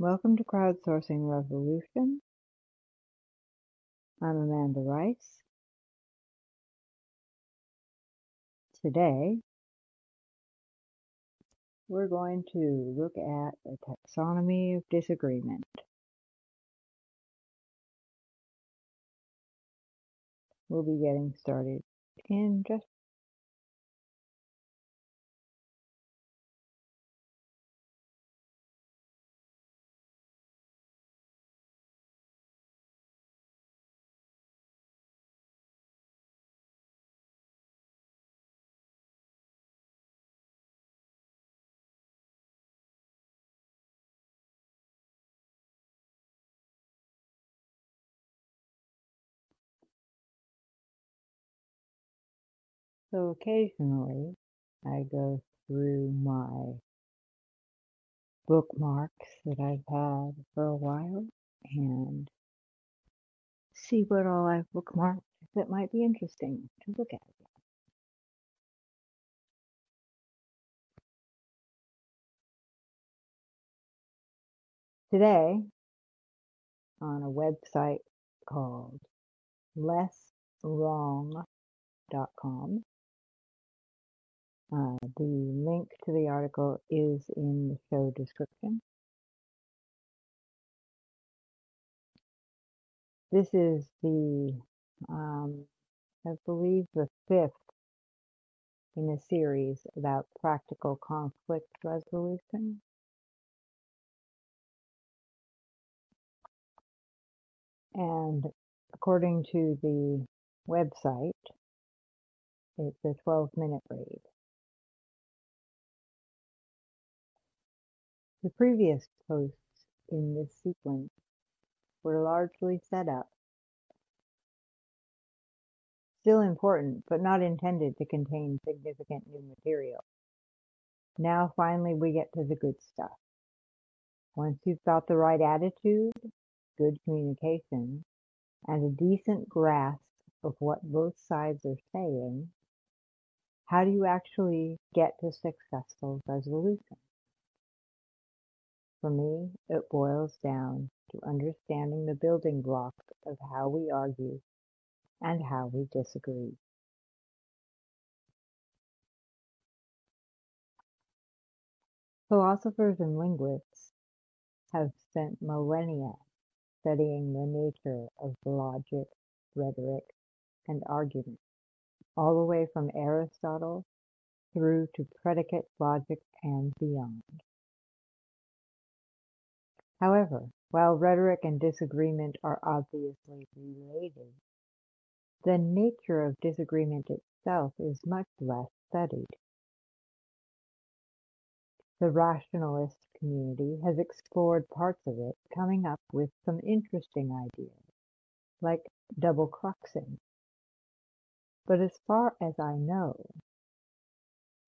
Welcome to Crowdsourcing Revolution. I'm Amanda Rice. Today, we're going to look at a taxonomy of disagreement. We'll be getting started in just So occasionally I go through my bookmarks that I've had for a while and see what all I've bookmarked that might be interesting to look at. Today, on a website called lesswrong.com, uh, the link to the article is in the show description. This is the, um, I believe, the fifth in a series about practical conflict resolution. And according to the website, it's a 12 minute read. The previous posts in this sequence were largely set up, still important, but not intended to contain significant new material. Now finally we get to the good stuff. Once you've got the right attitude, good communication, and a decent grasp of what both sides are saying, how do you actually get to successful resolution? For me, it boils down to understanding the building blocks of how we argue and how we disagree. Philosophers and linguists have spent millennia studying the nature of logic, rhetoric, and argument, all the way from Aristotle through to predicate logic and beyond. However, while rhetoric and disagreement are obviously related, the nature of disagreement itself is much less studied. The rationalist community has explored parts of it, coming up with some interesting ideas, like double cruxing. But as far as I know,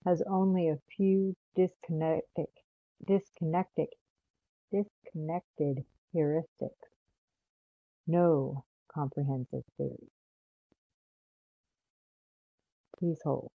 has only a few disconnected, disconnected disconnected heuristics. No comprehensive theory. Please hold.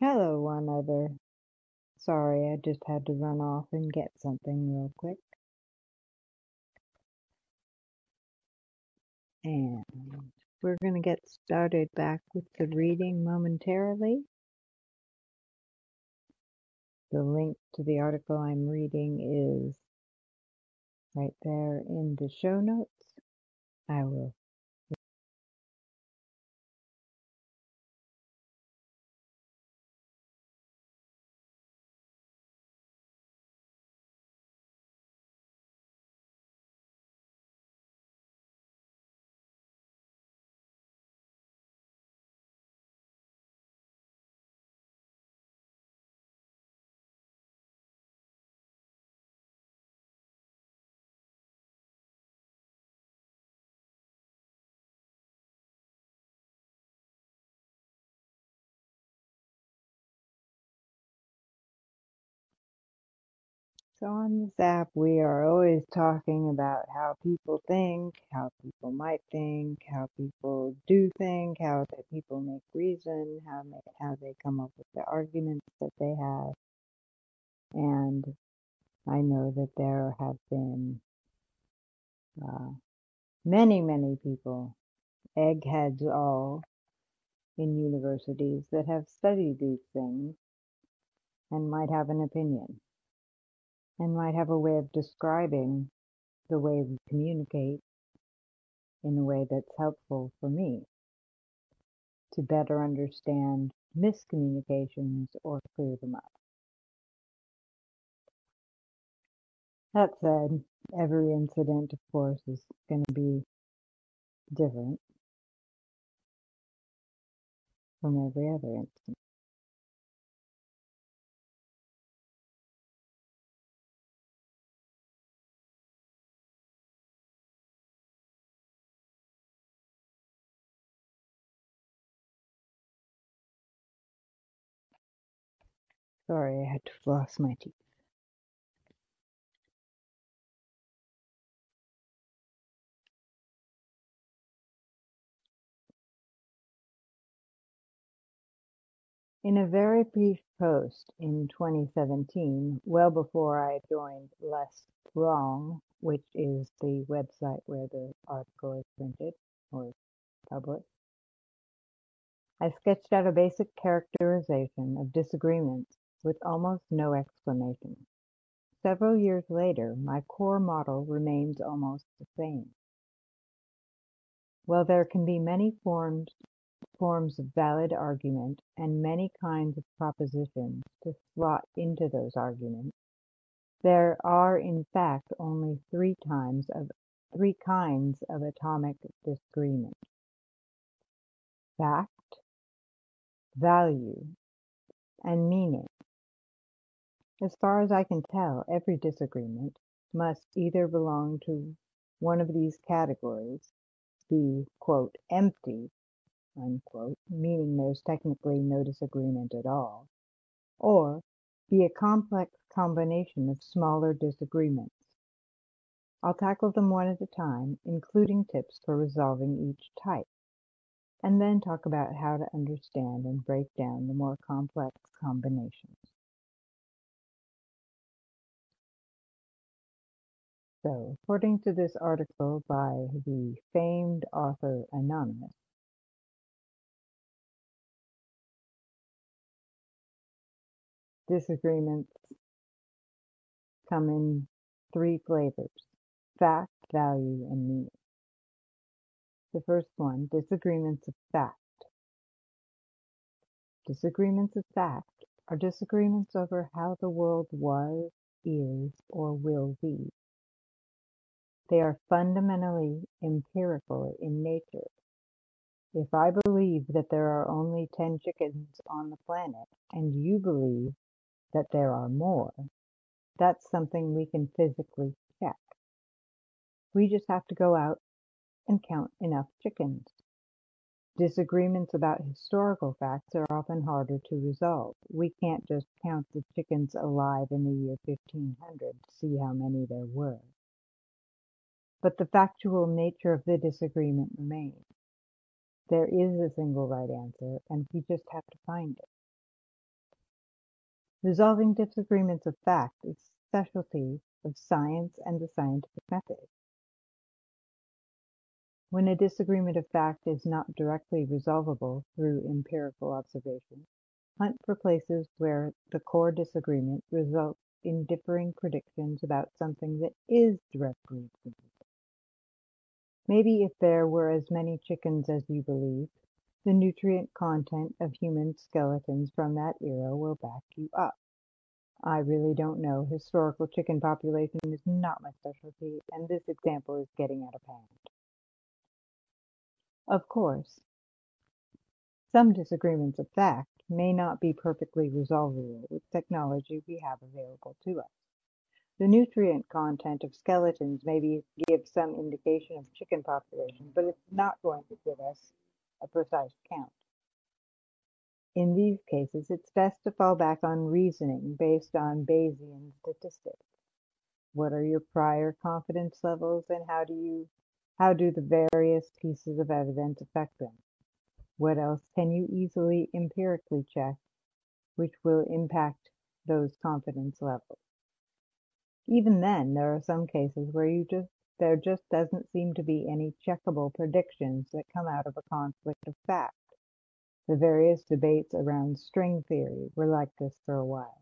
Hello, one other. Sorry, I just had to run off and get something real quick. And we're going to get started back with the reading momentarily. The link to the article I'm reading is right there in the show notes. I will So on this app, we are always talking about how people think, how people might think, how people do think, how that people make reason, how how they come up with the arguments that they have. And I know that there have been uh, many, many people, eggheads all, in universities that have studied these things and might have an opinion and might have a way of describing the way we communicate in a way that's helpful for me to better understand miscommunications or clear them up. That said, every incident, of course, is going to be different from every other incident. Sorry, I had to floss my teeth. In a very brief post in 2017, well before I joined Less Wrong, which is the website where the article is printed or published, I sketched out a basic characterization of disagreements with almost no explanation. Several years later, my core model remains almost the same. While there can be many forms forms of valid argument and many kinds of propositions to slot into those arguments, there are in fact only three times of three kinds of atomic disagreement: fact, value, and meaning. As far as I can tell, every disagreement must either belong to one of these categories, be "empty", unquote, meaning there's technically no disagreement at all, or be a complex combination of smaller disagreements. I'll tackle them one at a time, including tips for resolving each type, and then talk about how to understand and break down the more complex combinations. So, according to this article by the famed author Anonymous, disagreements come in three flavors: fact, value, and meaning. The first one, disagreements of fact. Disagreements of fact are disagreements over how the world was, is, or will be. They are fundamentally empirical in nature. If I believe that there are only 10 chickens on the planet and you believe that there are more, that's something we can physically check. We just have to go out and count enough chickens. Disagreements about historical facts are often harder to resolve. We can't just count the chickens alive in the year 1500 to see how many there were. But the factual nature of the disagreement remains. There is a single right answer, and we just have to find it. Resolving disagreements of fact is a specialty of science and the scientific method. When a disagreement of fact is not directly resolvable through empirical observation, hunt for places where the core disagreement results in differing predictions about something that is directly observable. Maybe if there were as many chickens as you believe, the nutrient content of human skeletons from that era will back you up. I really don't know. Historical chicken population is not my specialty, and this example is getting out of hand. Of course, some disagreements of fact may not be perfectly resolvable with technology we have available to us. The nutrient content of skeletons maybe give some indication of chicken population, but it's not going to give us a precise count. In these cases, it's best to fall back on reasoning based on Bayesian statistics. What are your prior confidence levels and how do you how do the various pieces of evidence affect them? What else can you easily empirically check which will impact those confidence levels? Even then, there are some cases where you just there just doesn't seem to be any checkable predictions that come out of a conflict of fact. The various debates around string theory were like this for a while.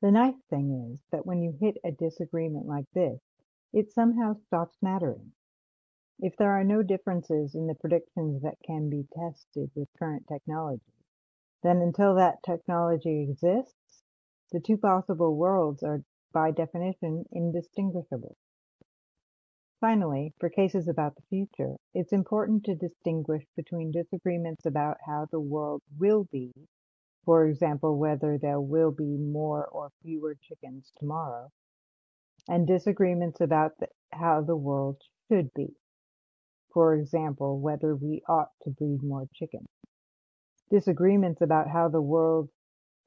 The nice thing is that when you hit a disagreement like this, it somehow stops mattering. If there are no differences in the predictions that can be tested with current technology, then until that technology exists, the two possible worlds are by definition indistinguishable. Finally, for cases about the future, it's important to distinguish between disagreements about how the world will be, for example, whether there will be more or fewer chickens tomorrow, and disagreements about the, how the world should be, for example, whether we ought to breed more chickens. Disagreements about how the world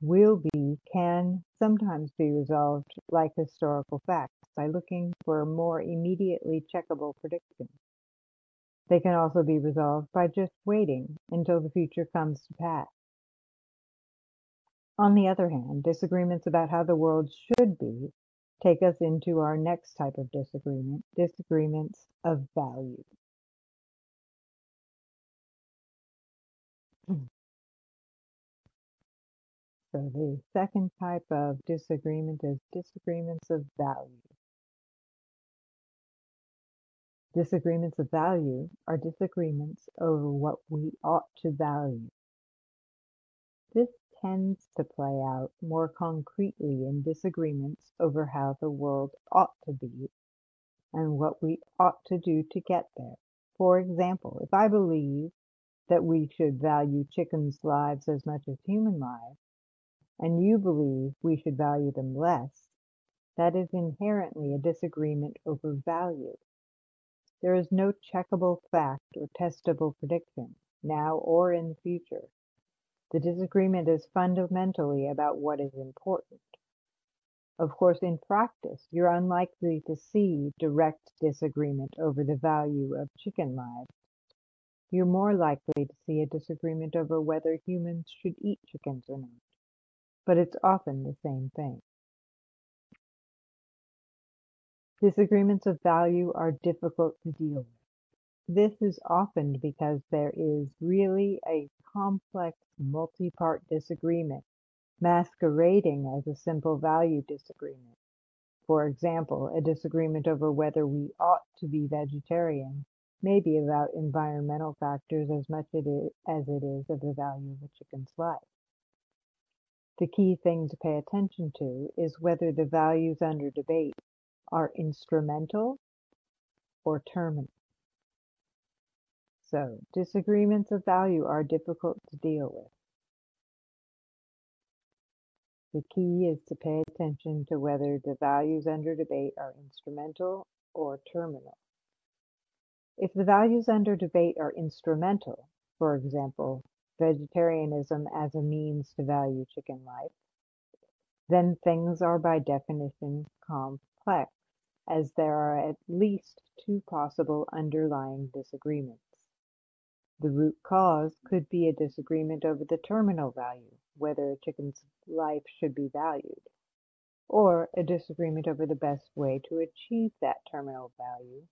will be can sometimes be resolved like historical facts by looking for more immediately checkable predictions. They can also be resolved by just waiting until the future comes to pass. On the other hand, disagreements about how the world should be take us into our next type of disagreement, disagreements of value. So the second type of disagreement is disagreements of value. Disagreements of value are disagreements over what we ought to value. This tends to play out more concretely in disagreements over how the world ought to be and what we ought to do to get there. For example, if I believe that we should value chickens' lives as much as human lives, and you believe we should value them less, that is inherently a disagreement over value. There is no checkable fact or testable prediction, now or in the future. The disagreement is fundamentally about what is important. Of course, in practice, you're unlikely to see direct disagreement over the value of chicken lives. You're more likely to see a disagreement over whether humans should eat chickens or not but it's often the same thing. Disagreements of value are difficult to deal with. This is often because there is really a complex multi-part disagreement masquerading as a simple value disagreement. For example, a disagreement over whether we ought to be vegetarian may be about environmental factors as much as it is of the value of a chicken's life. The key thing to pay attention to is whether the values under debate are instrumental or terminal. So, disagreements of value are difficult to deal with. The key is to pay attention to whether the values under debate are instrumental or terminal. If the values under debate are instrumental, for example, vegetarianism as a means to value chicken life, then things are by definition complex, as there are at least two possible underlying disagreements. The root cause could be a disagreement over the terminal value, whether a chicken's life should be valued, or a disagreement over the best way to achieve that terminal value.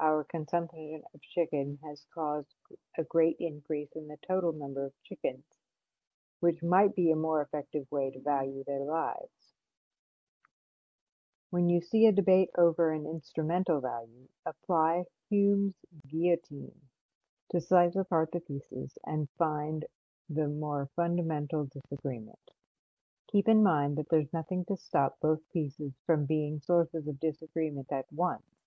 Our consumption of chicken has caused a great increase in the total number of chickens, which might be a more effective way to value their lives. When you see a debate over an instrumental value, apply Hume's guillotine to slice apart the pieces and find the more fundamental disagreement. Keep in mind that there's nothing to stop both pieces from being sources of disagreement at once,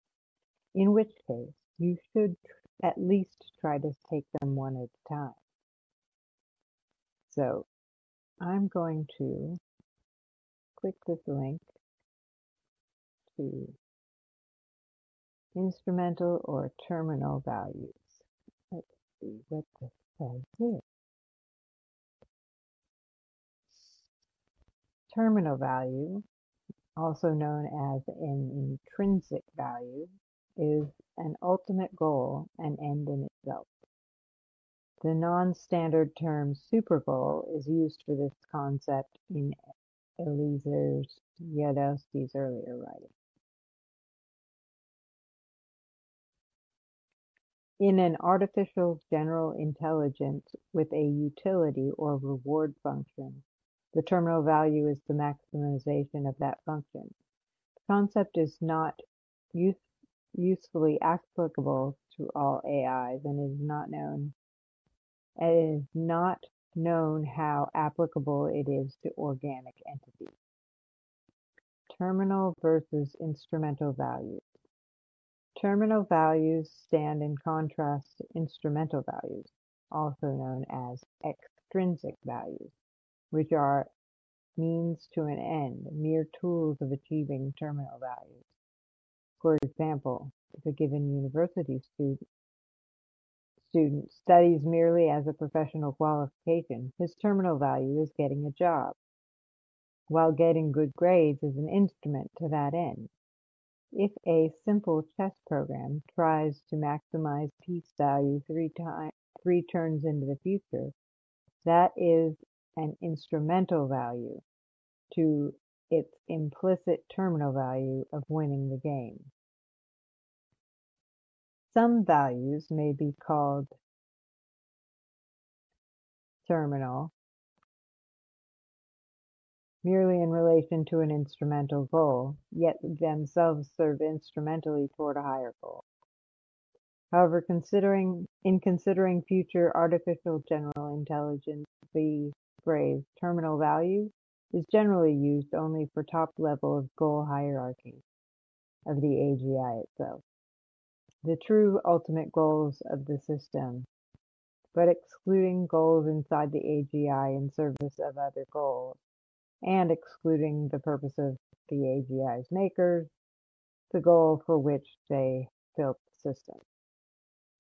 in which case you should at least try to take them one at a time. So I'm going to click this link to instrumental or terminal values Let's see what this says here. Terminal value, also known as an intrinsic value, is an ultimate goal and end in itself. The non-standard term supergoal is used for this concept in Eliezer Yudkowsky's earlier writing. In an artificial general intelligence with a utility or reward function, the terminal value is the maximization of that function. The concept is not use, usefully applicable to all AIs and is not known it is not known how applicable it is to organic entities. Terminal versus instrumental values. Terminal values stand in contrast to instrumental values, also known as extrinsic values, which are means to an end, mere tools of achieving terminal values. For example, if a given university student, studies merely as a professional qualification, his terminal value is getting a job, while getting good grades is an instrument to that end. If a simple chess program tries to maximize piece value three, time, three turns into the future, that is an instrumental value to its implicit terminal value of winning the game. Some values may be called terminal merely in relation to an instrumental goal, yet themselves serve instrumentally toward a higher goal. However, considering in considering future artificial general intelligence, the phrase terminal value is generally used only for top level of goal hierarchy of the AGI itself. The true ultimate goals of the system, but excluding goals inside the AGI in service of other goals, and excluding the purpose of the AGI's makers, the goal for which they built the system.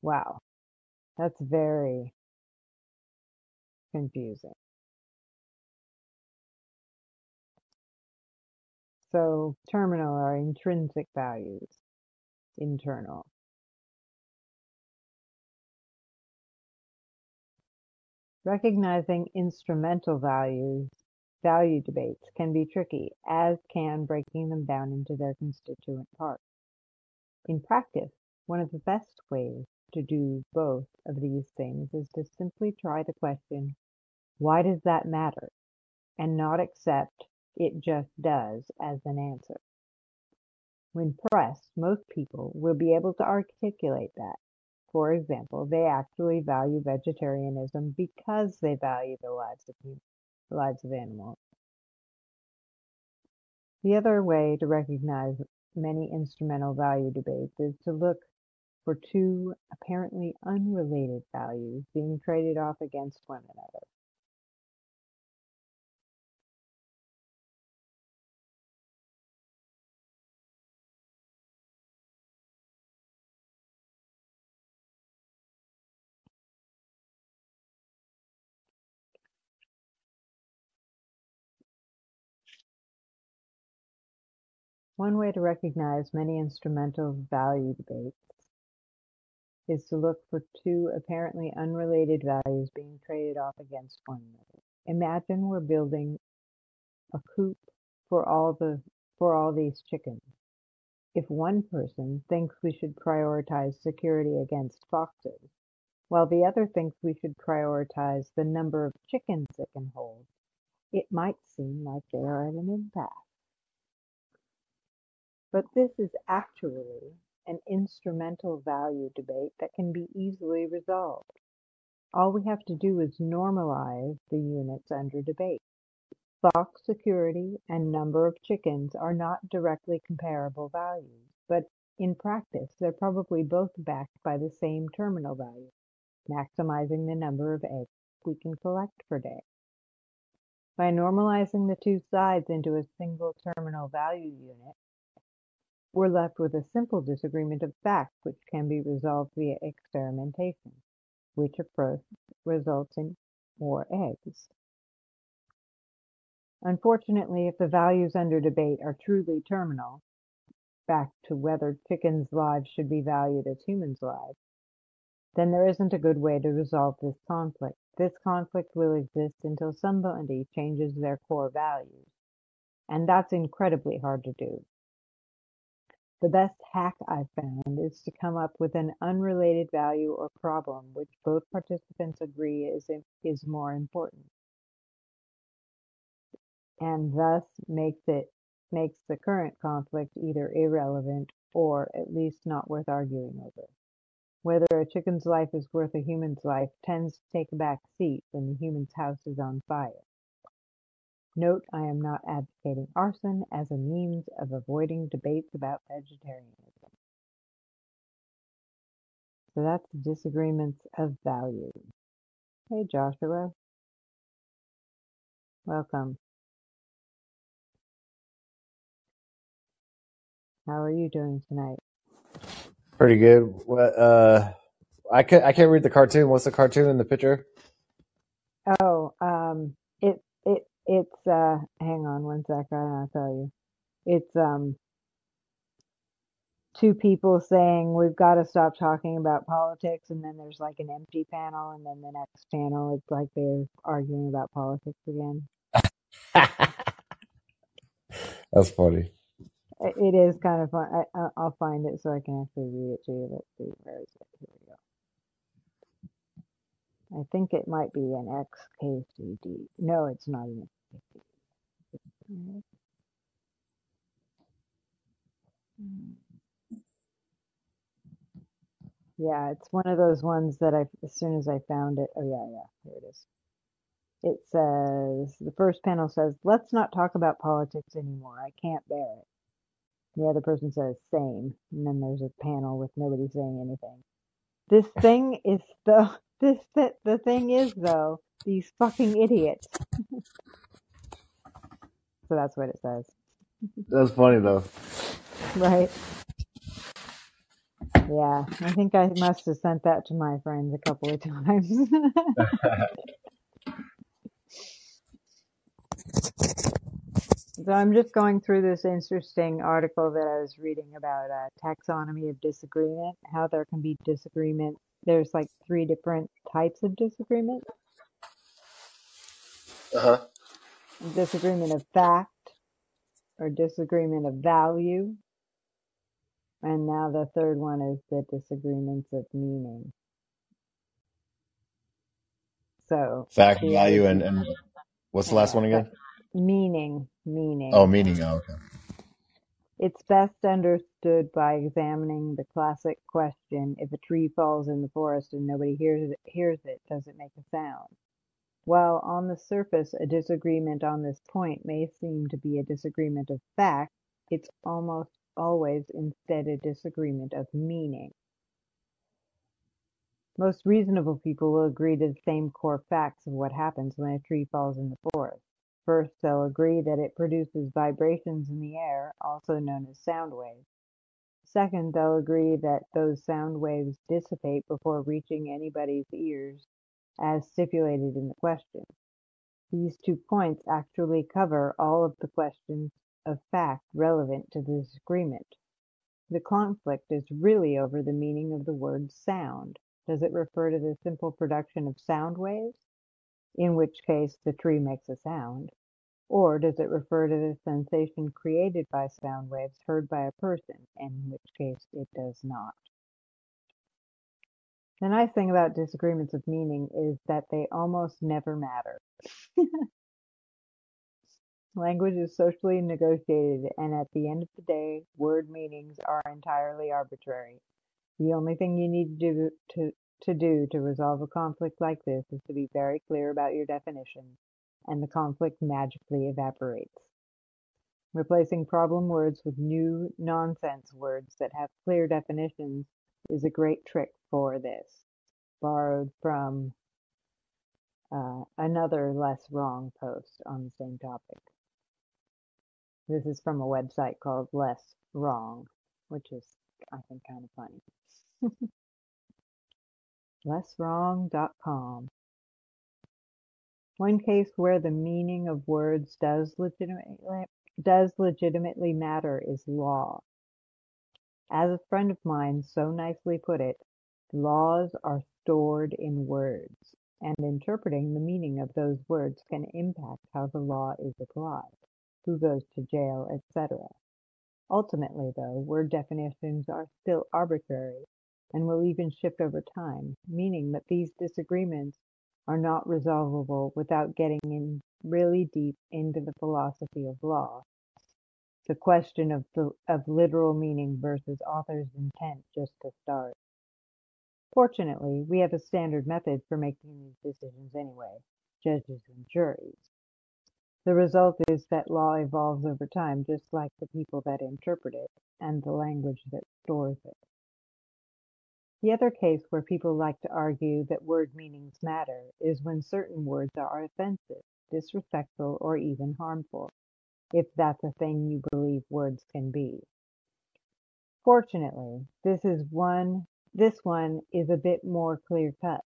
Wow, that's very confusing. So terminal are intrinsic values, internal. Recognizing instrumental values Value debates can be tricky, as can breaking them down into their constituent parts. In practice, one of the best ways to do both of these things is to simply try the question, why does that matter? And not accept it just does as an answer. When pressed, most people will be able to articulate that. For example, they actually value vegetarianism because they value the lives of lives of animals. The other way to recognize many instrumental value debates is to look for two apparently unrelated values being traded off against one another. One way to recognize many instrumental value debates is to look for two apparently unrelated values being traded off against one another. Imagine we're building a coop for all the for all these chickens. If one person thinks we should prioritize security against foxes, while the other thinks we should prioritize the number of chickens it can hold, it might seem like they are at an impasse. But this is actually an instrumental value debate that can be easily resolved. All we have to do is normalize the units under debate. Fox security and number of chickens are not directly comparable values, but in practice they're probably both backed by the same terminal value, maximizing the number of eggs we can collect per day. By normalizing the two sides into a single terminal value unit, we're left with a simple disagreement of fact which can be resolved via experimentation, which approach results in more eggs. Unfortunately, if the values under debate are truly terminal, back to whether chickens' lives should be valued as humans' lives, then there isn't a good way to resolve this conflict. This conflict will exist until somebody changes their core values, and that's incredibly hard to do. The best hack I've found is to come up with an unrelated value or problem which both participants agree is, is more important and thus makes it makes the current conflict either irrelevant or at least not worth arguing over. Whether a chicken's life is worth a human's life tends to take a back seat when the human's house is on fire. Note I am not advocating arson as a means of avoiding debates about vegetarianism. So that's disagreements of value. Hey Joshua. Welcome. How are you doing tonight? Pretty good. What? Uh, I can't. I can't read the cartoon. What's the cartoon in the picture? Oh, um, it it it's uh. Hang on one sec. I'll tell you. It's um. Two people saying we've got to stop talking about politics, and then there's like an empty panel, and then the next panel it's like they're arguing about politics again. That's funny. It is kind of fun. I, I'll find it so I can actually read it to you. Let's see, where is it? Here we go. I think it might be an XKCD. No, it's not an Yeah, it's one of those ones that I, as soon as I found it, oh yeah, yeah, here it is. It says, the first panel says, let's not talk about politics anymore. I can't bear it. The other person says same, and then there's a panel with nobody saying anything. This thing is the this the, the thing is though these fucking idiots. so that's what it says. That's funny though. Right. Yeah, I think I must have sent that to my friends a couple of times. So I'm just going through this interesting article that I was reading about uh, taxonomy of disagreement, how there can be disagreement. There's like three different types of disagreement. Uh-huh. Disagreement of fact, or disagreement of value, and now the third one is the disagreements of meaning. So fact, value, and, and what's the last one again? Meaning, meaning. Oh, meaning. Oh, okay. It's best understood by examining the classic question, if a tree falls in the forest and nobody hears it, hears it, does it make a sound? While on the surface a disagreement on this point may seem to be a disagreement of fact, it's almost always instead a disagreement of meaning. Most reasonable people will agree to the same core facts of what happens when a tree falls in the forest. First, they'll agree that it produces vibrations in the air, also known as sound waves. Second, they'll agree that those sound waves dissipate before reaching anybody's ears, as stipulated in the question. These two points actually cover all of the questions of fact relevant to the disagreement. The conflict is really over the meaning of the word sound. Does it refer to the simple production of sound waves, in which case the tree makes a sound, or does it refer to the sensation created by sound waves heard by a person, in which case it does not? The nice thing about disagreements of meaning is that they almost never matter. Language is socially negotiated, and at the end of the day, word meanings are entirely arbitrary. The only thing you need to do to, to do to resolve a conflict like this is to be very clear about your definitions, and the conflict magically evaporates. Replacing problem words with new nonsense words that have clear definitions is a great trick for this, borrowed from uh, another less wrong post on the same topic. This is from a website called Less Wrong, which is, I think, kind of funny. LessWrong.com. One case where the meaning of words does legitimately, does legitimately matter is law. As a friend of mine so nicely put it, laws are stored in words, and interpreting the meaning of those words can impact how the law is applied who goes to jail, etc. Ultimately, though, word definitions are still arbitrary and will even shift over time, meaning that these disagreements are not resolvable without getting in really deep into the philosophy of law. The question of, literal meaning versus author's intent just to start. Fortunately, we have a standard method for making these decisions anyway, judges and juries. The result is that law evolves over time just like the people that interpret it and the language that stores it. The other case where people like to argue that word meanings matter is when certain words are offensive, disrespectful, or even harmful, if that's a thing you believe words can be. Fortunately, this is one this one is a bit more clear cut.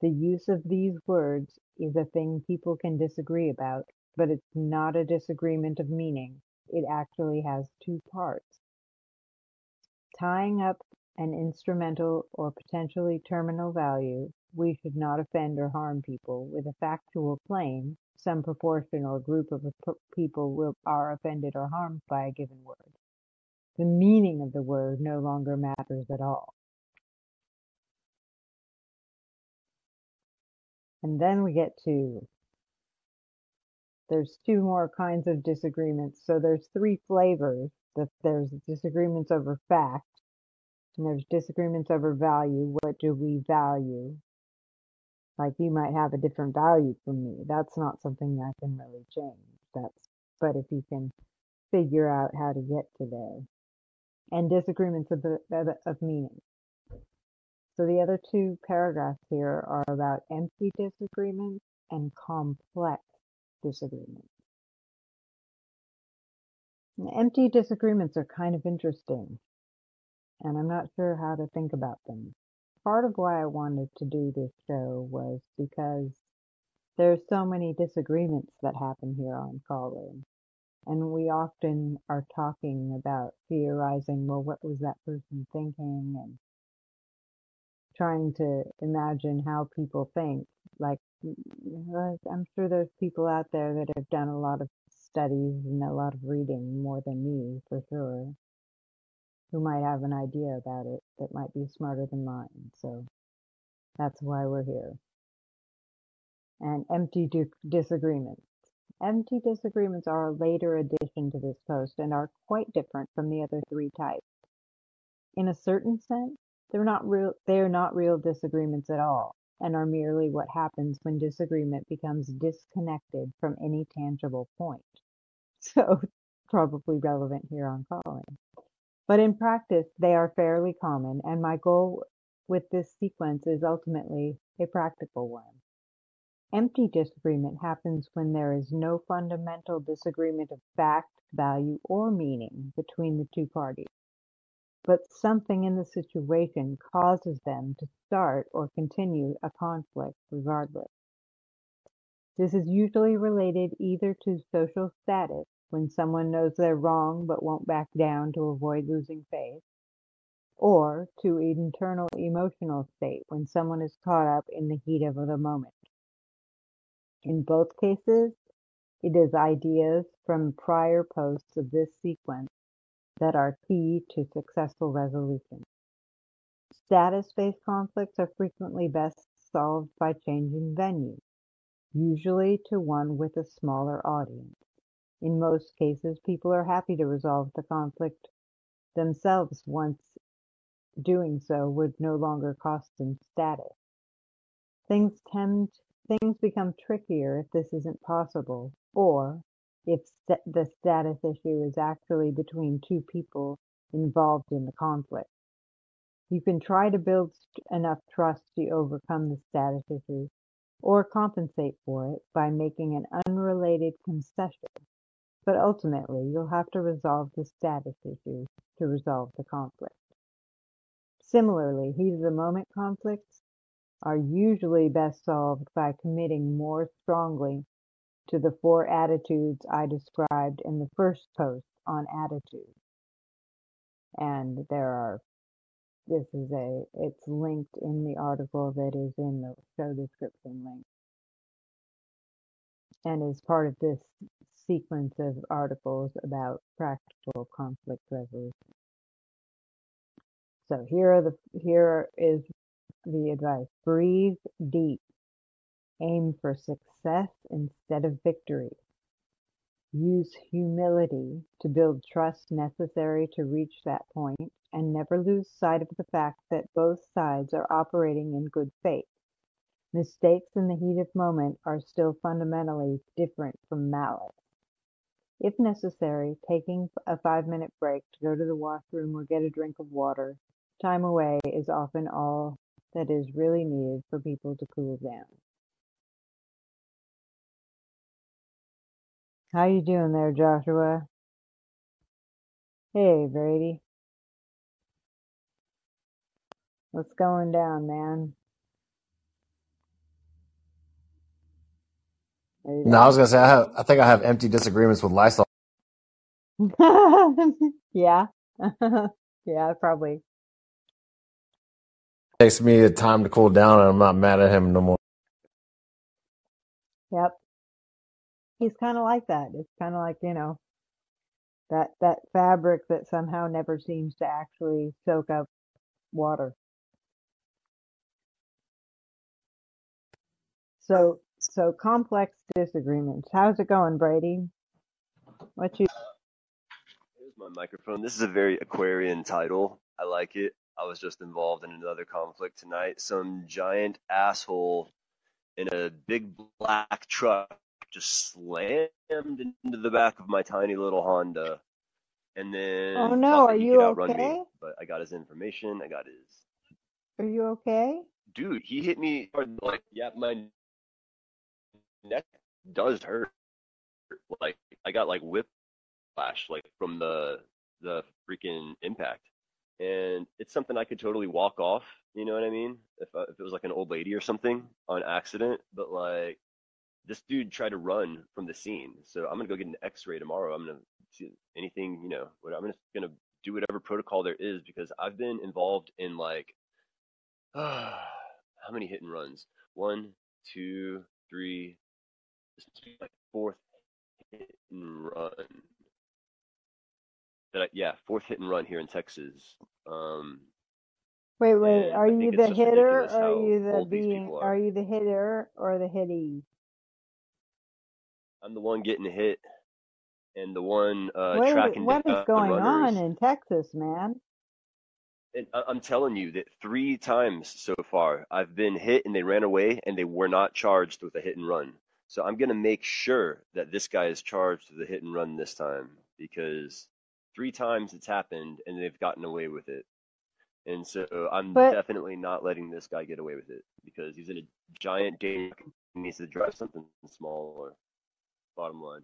The use of these words is a thing people can disagree about, but it's not a disagreement of meaning. It actually has two parts. Tying up an instrumental or potentially terminal value, we should not offend or harm people with a factual claim some proportion or group of people will, are offended or harmed by a given word. The meaning of the word no longer matters at all. And then we get to, there's two more kinds of disagreements. So there's three flavors. There's disagreements over fact, and there's disagreements over value. What do we value? Like you might have a different value from me. That's not something I can really change. That's, but if you can figure out how to get to there. And disagreements of, of, of meaning. So the other two paragraphs here are about empty disagreements and complex disagreements. Empty disagreements are kind of interesting, and I'm not sure how to think about them. Part of why I wanted to do this show was because there's so many disagreements that happen here on Callin. And we often are talking about theorizing, well, what was that person thinking? And trying to imagine how people think. Like, I'm sure there's people out there that have done a lot of studies and a lot of reading more than me, for sure, who might have an idea about it that might be smarter than mine. So that's why we're here. And empty disagreements. Empty disagreements are a later addition to this post and are quite different from the other three types. In a certain sense, they're not real they are not real disagreements at all, and are merely what happens when disagreement becomes disconnected from any tangible point. So probably relevant here on Callin. But in practice, they are fairly common, and my goal with this sequence is ultimately a practical one. Empty disagreement happens when there is no fundamental disagreement of fact, value, or meaning between the two parties but something in the situation causes them to start or continue a conflict regardless. This is usually related either to social status, when someone knows they're wrong but won't back down to avoid losing face, or to an internal emotional state when someone is caught up in the heat of the moment. In both cases, it is ideas from prior posts of this sequence that are key to successful resolution. Status-based conflicts are frequently best solved by changing venue, usually to one with a smaller audience. In most cases, people are happy to resolve the conflict themselves once doing so would no longer cost them status. Things tend things become trickier if this isn't possible, or if st- the status issue is actually between two people involved in the conflict. You can try to build enough trust to overcome the status issue, or compensate for it by making an unrelated concession but ultimately, you'll have to resolve the status issue to resolve the conflict. Similarly, heat of the moment conflicts are usually best solved by committing more strongly to the four attitudes I described in the first post on attitude. And there are, this is a, it's linked in the article that is in the show description link and is part of this sequence of articles about practical conflict resolution. So here are the here is the advice. Breathe deep. Aim for success instead of victory. Use humility to build trust necessary to reach that point and never lose sight of the fact that both sides are operating in good faith. Mistakes in the heat of moment are still fundamentally different from malice. If necessary, taking a five-minute break to go to the washroom or get a drink of water, time away is often all that is really needed for people to cool down. How you doing there, Joshua? Hey, Brady. What's going down, man? No, I was gonna say I have. I think I have empty disagreements with Lysol. yeah. yeah, probably. takes me a time to cool down, and I'm not mad at him no more. Yep. He's kind of like that. It's kind of like, you know, that that fabric that somehow never seems to actually soak up water. So so complex disagreements. How's it going, Brady? What you? Here's my microphone. This is a very Aquarian title. I like it. I was just involved in another conflict tonight. Some giant asshole in a big black truck just slammed into the back of my tiny little Honda, and then Oh no, are you outrun me. okay? But I got his information. I got his Are you okay? dude. He hit me hard, like yeah, my neck does hurt. Like I got like whiplash like from the the freaking impact. And it's something I could totally walk off, you know what I mean? If uh, if it was like an old lady or something on accident, but like this dude tried to run from the scene. So I'm gonna go get an X-ray tomorrow. I'm gonna see anything, you know, what I'm just gonna do whatever protocol there is because I've been involved in like how many hit and runs? One, two, three, this must be my fourth hit and run. I, yeah, fourth hit and run here in Texas. Um, Wait, wait. Are you the hitter or are you the being? Are are. you the hitter or the hittee? I'm the one getting hit and the one uh, What is, tracking what is going on in Texas, man? And I'm telling you that three times so far I've been hit and they ran away and they were not charged with a hit and run. So I'm gonna make sure that this guy is charged with the hit and run this time because three times it's happened and they've gotten away with it. And so I'm But definitely not letting this guy get away with it because he's in a giant danger. He needs to drive something smaller. Bottom line.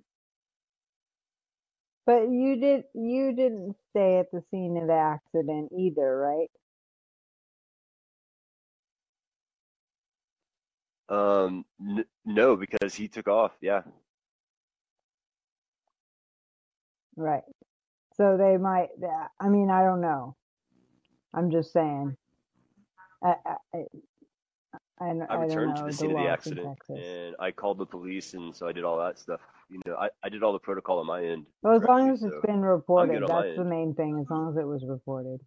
but you did you didn't stay at the scene of the accident either, right? Um, n- no, because he took off. Yeah. right. So they might. I mean, I don't know. I'm just saying. I I I, I, I I don't returned to know the the scene of the accident and I called the police, and so I did all that stuff. You know, I, I did all the protocol on my end Well, as long as it's so been I'm reported, that's the end. main thing. As long as it was reported.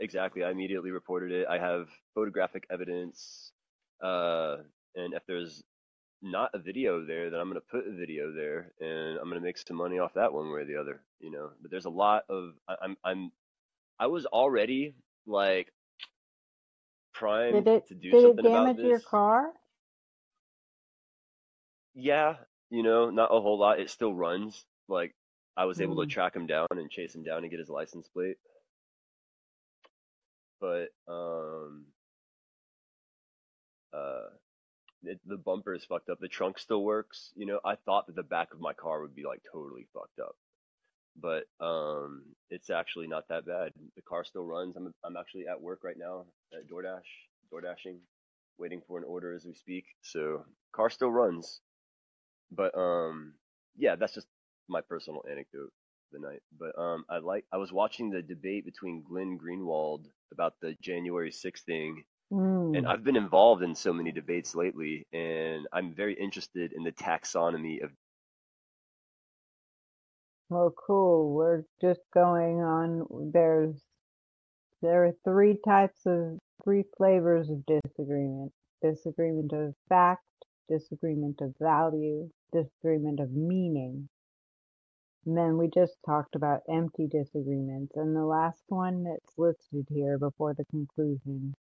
Exactly. I immediately reported it. I have photographic evidence. Uh, and if there's not a video there, then I'm gonna put a video there, and I'm gonna make some money off that one way or the other. You know, but there's a lot of I, I'm I'm I was already like Did primed it to do did it something about damage your car? Yeah, you know, not a whole lot. It still runs. Like I was able to Hmm. track him down and chase him down and get his license plate. But um uh it, the bumper is fucked up. The trunk still works. You know, I thought that the back of my car would be like totally fucked up, but um, it's actually not that bad. The car still runs. I'm I'm actually at work right now at DoorDash, DoorDashing, waiting for an order as we speak. So car still runs, but um, yeah, that's just my personal anecdote the night. But um, I like I was watching the debate between Glenn Greenwald about the January 6th thing and Mm. I've been involved in so many debates lately, and I'm very interested in the taxonomy of. Well, cool. We're just going on. There's there are three types of three flavors of disagreement: disagreement of fact, disagreement of value, disagreement of meaning. And then we just talked about empty disagreements, and the last one that's listed here before the conclusion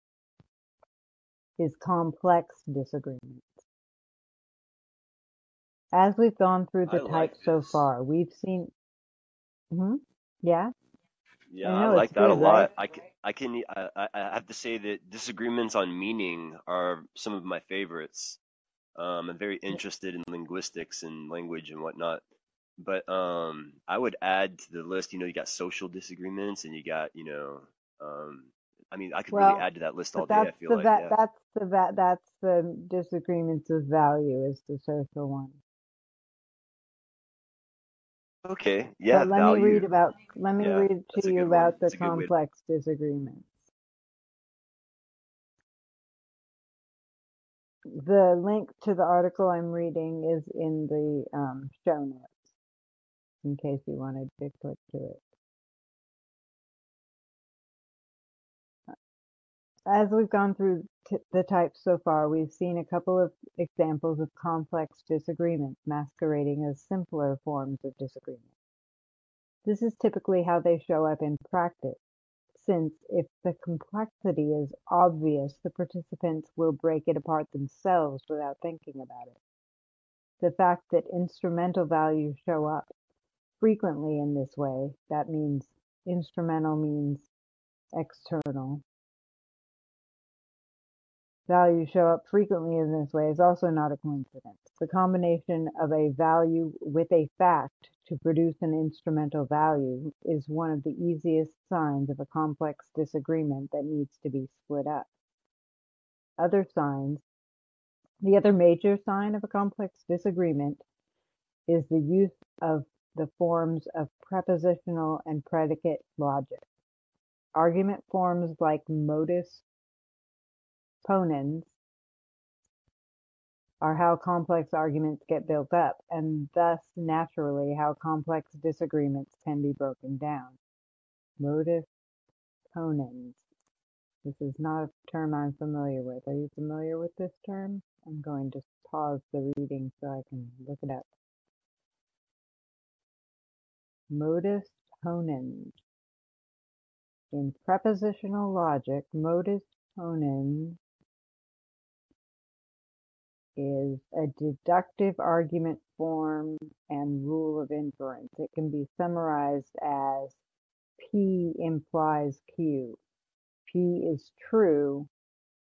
is complex disagreements. As we've gone through I the like types so far, we've seen. hmm Yeah, Yeah, I I like that a good, right? lot. I can, I can, I, I I have to say that disagreements on meaning are some of my favorites. Um, I'm very interested in linguistics and language and whatnot. But um, I would add to the list, you know, you got social disagreements and you got, you know, um, I mean, I could really add to that list all day, I that's feel the like, va- yeah. that's the va- that's the disagreements of value is the social one. Okay, yeah, But let me read about let me Yeah, read to you about the That's a good way. complex disagreements. The link to the article I'm reading is in the um, show notes in case you wanted to click to it. As we've gone through the types so far, we've seen a couple of examples of complex disagreements masquerading as simpler forms of disagreement. This is typically how they show up in practice, since if the complexity is obvious, the participants will break it apart themselves without thinking about it. The fact that instrumental values show up frequently in this way, that means instrumental means external, Values show up frequently in this way is also not a coincidence. The combination of a value with a fact to produce an instrumental value is one of the easiest signs of a complex disagreement that needs to be split up. Other signs, the other major sign of a complex disagreement is the use of the forms of prepositional and predicate logic. Argument forms like modus ponens are how complex arguments get built up, and thus naturally how complex disagreements can be broken down. Modus ponens. This is not a term I'm familiar with. Are you familiar with this term? I'm going to pause the reading so I can look it up. Modus ponens. In prepositional logic, modus ponens is a deductive argument form and rule of inference. It can be summarized as P implies Q. P is true,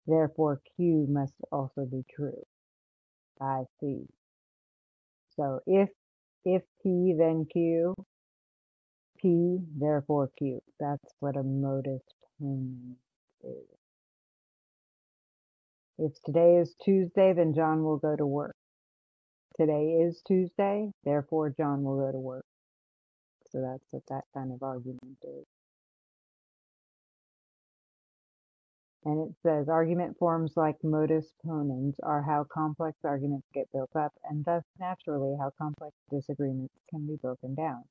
therefore Q must also be true. I see. So if if P then Q, P therefore Q. That's what a modus ponens is. If today is Tuesday, then John will go to work. Today is Tuesday, therefore John will go to work. So that's what that kind of argument is. And it says argument forms like modus ponens are how complex arguments get built up, and thus naturally how complex disagreements can be broken down.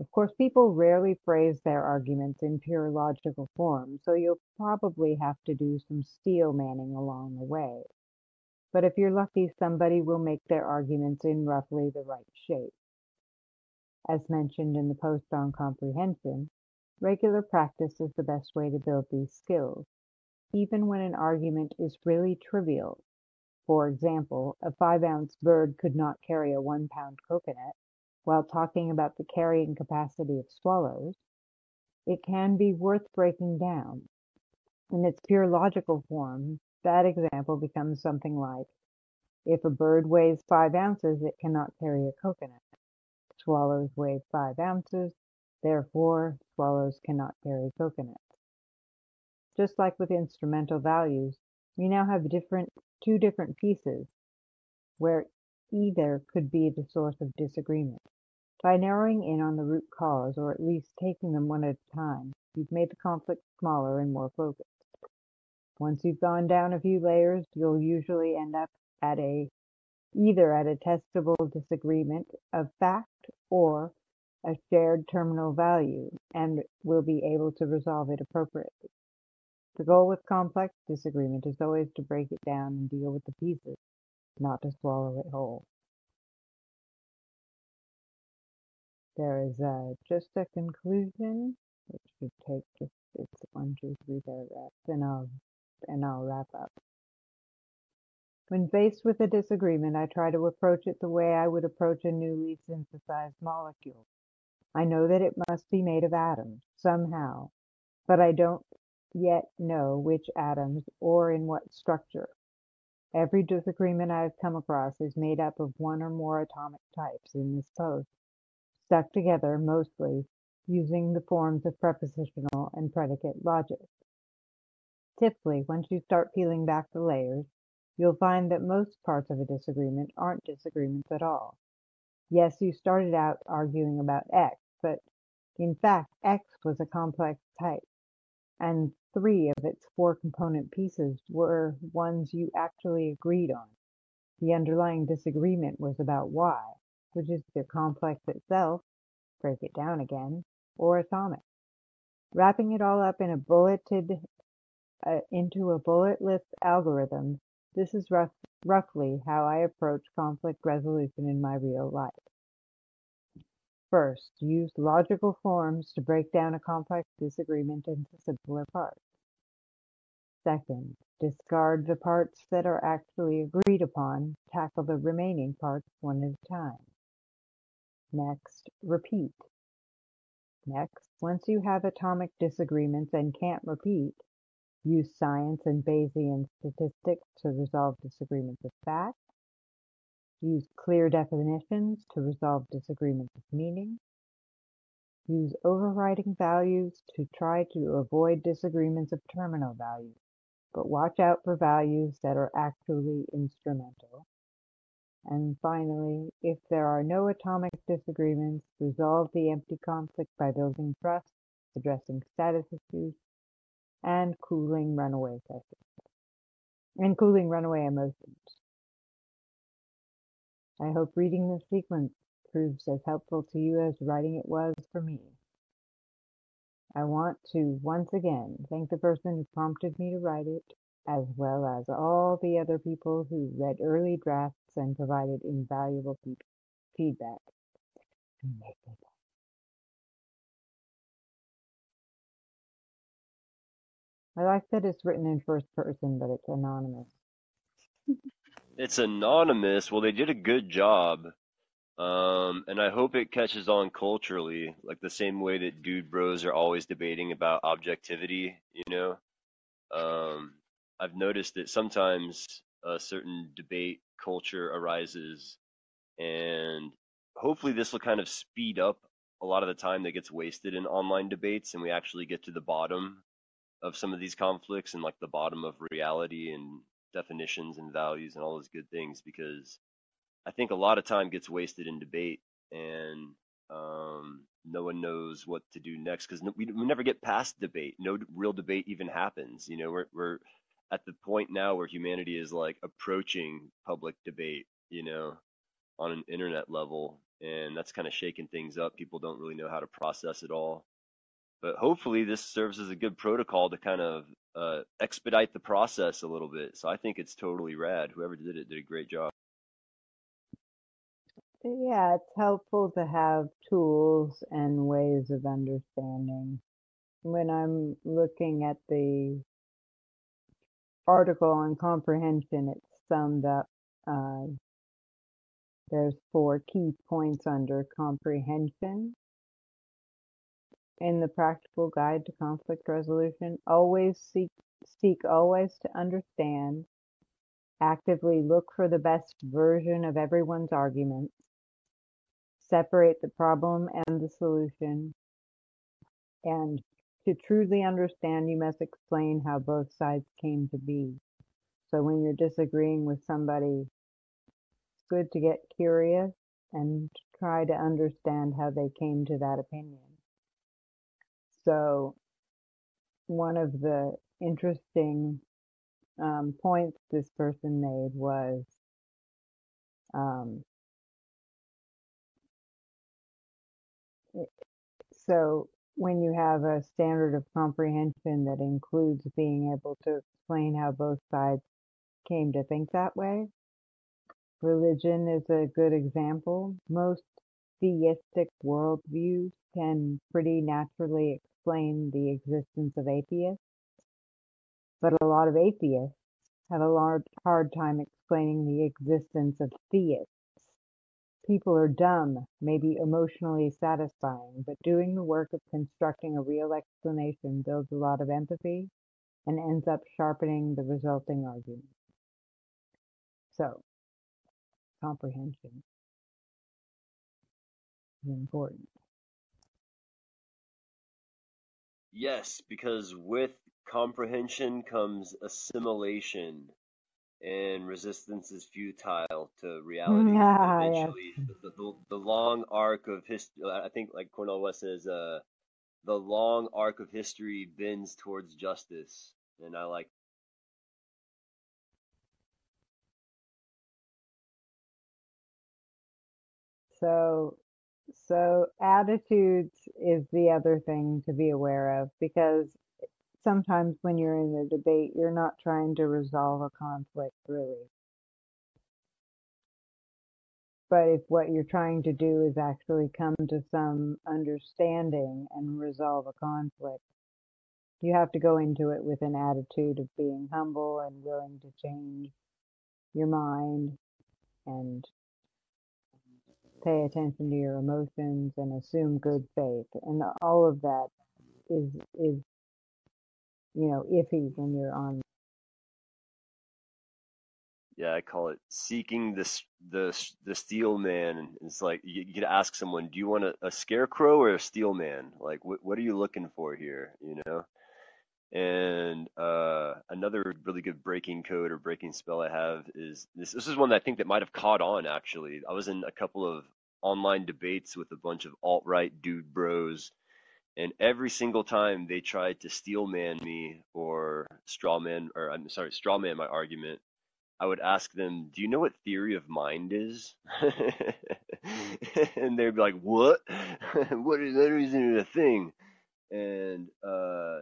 Of course, people rarely phrase their arguments in pure logical form, so you'll probably have to do some steel manning along the way. But if you're lucky, somebody will make their arguments in roughly the right shape. As mentioned in the post on comprehension, regular practice is the best way to build these skills even when an argument is really trivial. For example, a five-ounce bird could not carry a one-pound coconut, while talking about the carrying capacity of swallows, it can be worth breaking down. In its pure logical form, that example becomes something like, if a bird weighs five ounces, it cannot carry a coconut. Swallows weigh five ounces, therefore swallows cannot carry coconuts. Just like with instrumental values, we now have different two different pieces where either could be the source of disagreement. By narrowing in on the root cause, or at least taking them one at a time, you've made the conflict smaller and more focused. Once you've gone down a few layers, you'll usually end up at a either at a testable disagreement of fact or a shared terminal value and will be able to resolve it appropriately. The goal with complex disagreement is always to break it down and deal with the pieces, not to swallow it whole. There is just a conclusion, which should take just it's one, two, three paragraphs, and I'll and I'll wrap up. When faced with a disagreement, I try to approach it the way I would approach a newly synthesized molecule. I know that it must be made of atoms, somehow, but I don't yet know which atoms or in what structure. Every disagreement I have come across is made up of one or more atomic types in this post, stuck together mostly using the forms of prepositional and predicate logic. Typically, once you start peeling back the layers, you'll find that most parts of a disagreement aren't disagreements at all. Yes, you started out arguing about X, but in fact, X was a complex type and three of its four component pieces were ones you actually agreed on. The underlying disagreement was about Y, which is the complex itself, break it down again, or atomic. Wrapping it all up in a bulleted uh, into a bulletless algorithm, this is rough, roughly how I approach conflict resolution in my real life. First, use logical forms to break down a complex disagreement into simpler parts. Second, discard the parts that are actually agreed upon, tackle the remaining parts one at a time. Next, repeat. Next, once you have atomic disagreements and can't repeat, use science and Bayesian statistics to resolve disagreements of fact. Use clear definitions to resolve disagreements of meaning. Use overriding values to try to avoid disagreements of terminal values, but watch out for values that are actually instrumental. And finally, if there are no atomic disagreements, resolve the empty conflict by building trust, addressing status issues, and cooling runaway sessions, and cooling runaway emotions. I hope reading this sequence proves as helpful to you as writing it was for me. I want to once again thank the person who prompted me to write it, as well as all the other people who read early drafts and provided invaluable feedback I like that it's written in first person, but it's anonymous. It's anonymous. Well, they did a good job. Um, and I hope it catches on culturally, like the same way that dude bros are always debating about objectivity, you know? Um, I've noticed that sometimes a certain debate culture arises, and hopefully this will kind of speed up a lot of the time that gets wasted in online debates, and we actually get to the bottom of some of these conflicts and like the bottom of reality and definitions and values and all those good things because I think a lot of time gets wasted in debate and um, no one knows what to do next because we, we never get past debate. No real debate even happens. You know, we're we're at the point now where humanity is like approaching public debate. You know, on an internet level, and that's kind of shaking things up. People don't really know how to process it all. But hopefully, this serves as a good protocol to kind of uh, expedite the process a little bit. So I think it's totally rad. Whoever did it did a great job. Yeah, it's helpful to have tools and ways of understanding. When I'm looking at the article on comprehension, it's summed up. Uh, there's four key points under comprehension. In the practical guide to conflict resolution, always seek seek always to understand, actively look for the best version of everyone's arguments, separate the problem and the solution, and to truly understand, you must explain how both sides came to be. So when you're disagreeing with somebody, it's good to get curious and try to understand how they came to that opinion. So one of the interesting um, points this person made was um, So when you have a standard of comprehension that includes being able to explain how both sides came to think that way, religion is a good example. Most theistic worldviews can pretty naturally explain the existence of atheists, but a lot of atheists have a large, hard time explaining the existence of theists. People are dumb may be emotionally satisfying, but doing the work of constructing a real explanation builds a lot of empathy and ends up sharpening the resulting argument. So, comprehension is important. Yes, because with comprehension comes assimilation and resistance is futile to reality. Ah, yes. Eventually, the, the, the long arc of history, I think, like Cornel West says, uh, the long arc of history bends towards justice. And I like, So, so attitudes is the other thing to be aware of because sometimes when you're in a debate, you're not trying to resolve a conflict really. But if what you're trying to do is actually come to some understanding and resolve a conflict, you have to go into it with an attitude of being humble and willing to change your mind and pay attention to your emotions and assume good faith. And all of that is is you know iffy when you're on. yeah, I call it seeking this the the steel man. It's like you, you could ask someone, do you want a, a scarecrow or a steel man? Like, what what are you looking for here? You know. And uh, another really good breaking code or breaking spell I have is this. This is one that I think that might have caught on actually. I was in a couple of online debates with a bunch of alt right dude bros, and every single time they tried to steel man me or straw man, or I'm sorry, straw man my argument, I would ask them, "Do you know what theory of mind is?" and they'd be like, "What? what is that? Isn't it a thing?" And uh,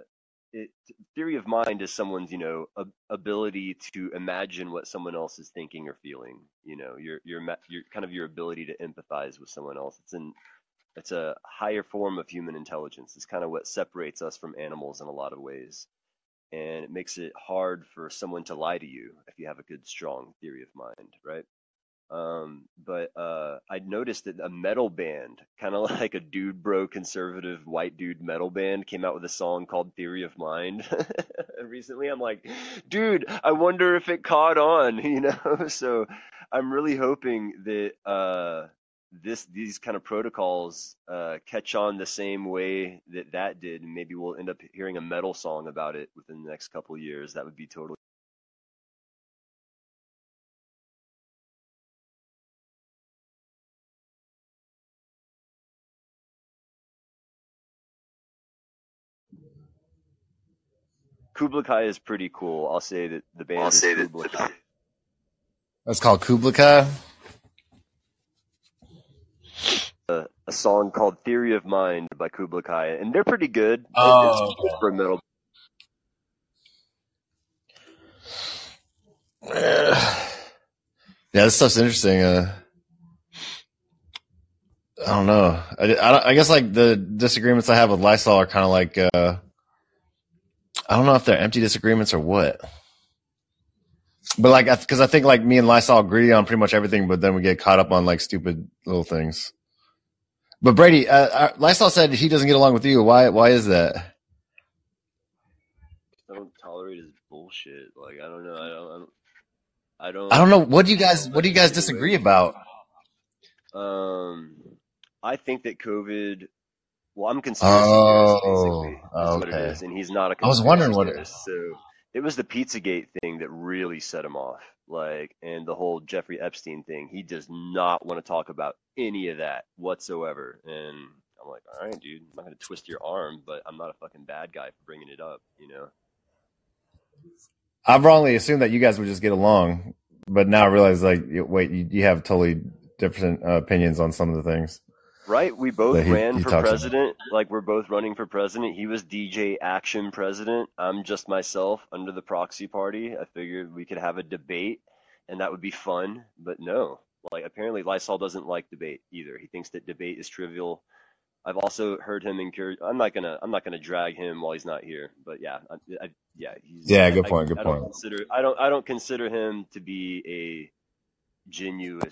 it theory of mind is someone's you know ab- ability to imagine what someone else is thinking or feeling you know your your your kind of your ability to empathize with someone else it's an it's a higher form of human intelligence it's kind of what separates us from animals in a lot of ways and it makes it hard for someone to lie to you if you have a good strong theory of mind right um, but uh, I noticed that a metal band, kind of like a dude bro conservative white dude metal band, came out with a song called Theory of Mind recently. I'm like, dude, I wonder if it caught on, you know? So I'm really hoping that uh, this these kind of protocols uh, catch on the same way that that did, and maybe we'll end up hearing a metal song about it within the next couple years. That would be totally. Kublai Khan is pretty cool. I'll say that the band I'll is Kublai Khan. That's called Kublai Khan. A, a song called "Theory of Mind" by Kublai Khan, and they're pretty good. Oh, It's- it's for metal. Yeah, this stuff's interesting. Uh, I don't know. I, I, I guess like the disagreements I have with Lysol are kind of like uh, I don't know if they're empty disagreements or what. But like, because I think like me and Lysol agree on pretty much everything, but then we get caught up on like stupid little things. But Brady, uh, uh, Lysol said he doesn't get along with you. Why? Why is that? I don't tolerate his bullshit. Like I don't know. I don't. I don't. I don't, I don't know. What do you guys? What do you guys disagree about? Um, I think that COVID. Well, I'm conspiracy Oh, theorist, basically. Is what it okay. is, and he's not a I was wondering what it is. So it was the Pizzagate thing that really set him off. Like, and the whole Jeffrey Epstein thing. He does not want to talk about any of that whatsoever. And I'm like, all right, dude, I'm not gonna twist your arm, but I'm not a fucking bad guy for bringing it up. You know. I've wrongly assumed that you guys would just get along, but now I realize like, wait, you, you have totally different uh, opinions on some of the things. Right, we both he- ran he for president. Like we're both running for president. He was DJ Action president. I'm just myself under the proxy party. I figured we could have a debate and that would be fun, but no. Like apparently Lysol doesn't like debate either. He thinks that debate is trivial. I've also heard him encourage. I'm not gonna. I'm not gonna drag him while he's not here. But yeah, I, I, yeah, he's. Yeah, good point, good I don't point. consider. I don't. I don't consider him to be a genuine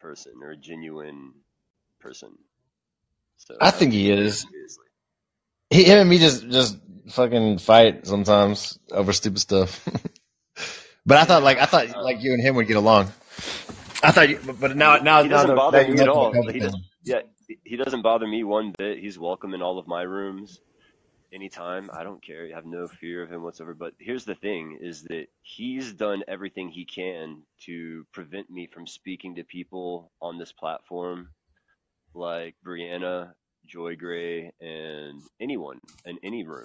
person or a genuine person. So I think he is. Seriously. He, him and me just just fucking fight sometimes over stupid stuff. but I thought like I thought like you and him would get along. I thought, you, but, but now now He doesn't that- bother me at all. He doesn't- Yeah, he doesn't bother me one bit. He's welcome in all of my rooms anytime. I don't care. I have no fear of him whatsoever. But here's the thing is that he's done everything he can to prevent me from speaking to people on this platform like Brianna, Joy Gray, and anyone in any room.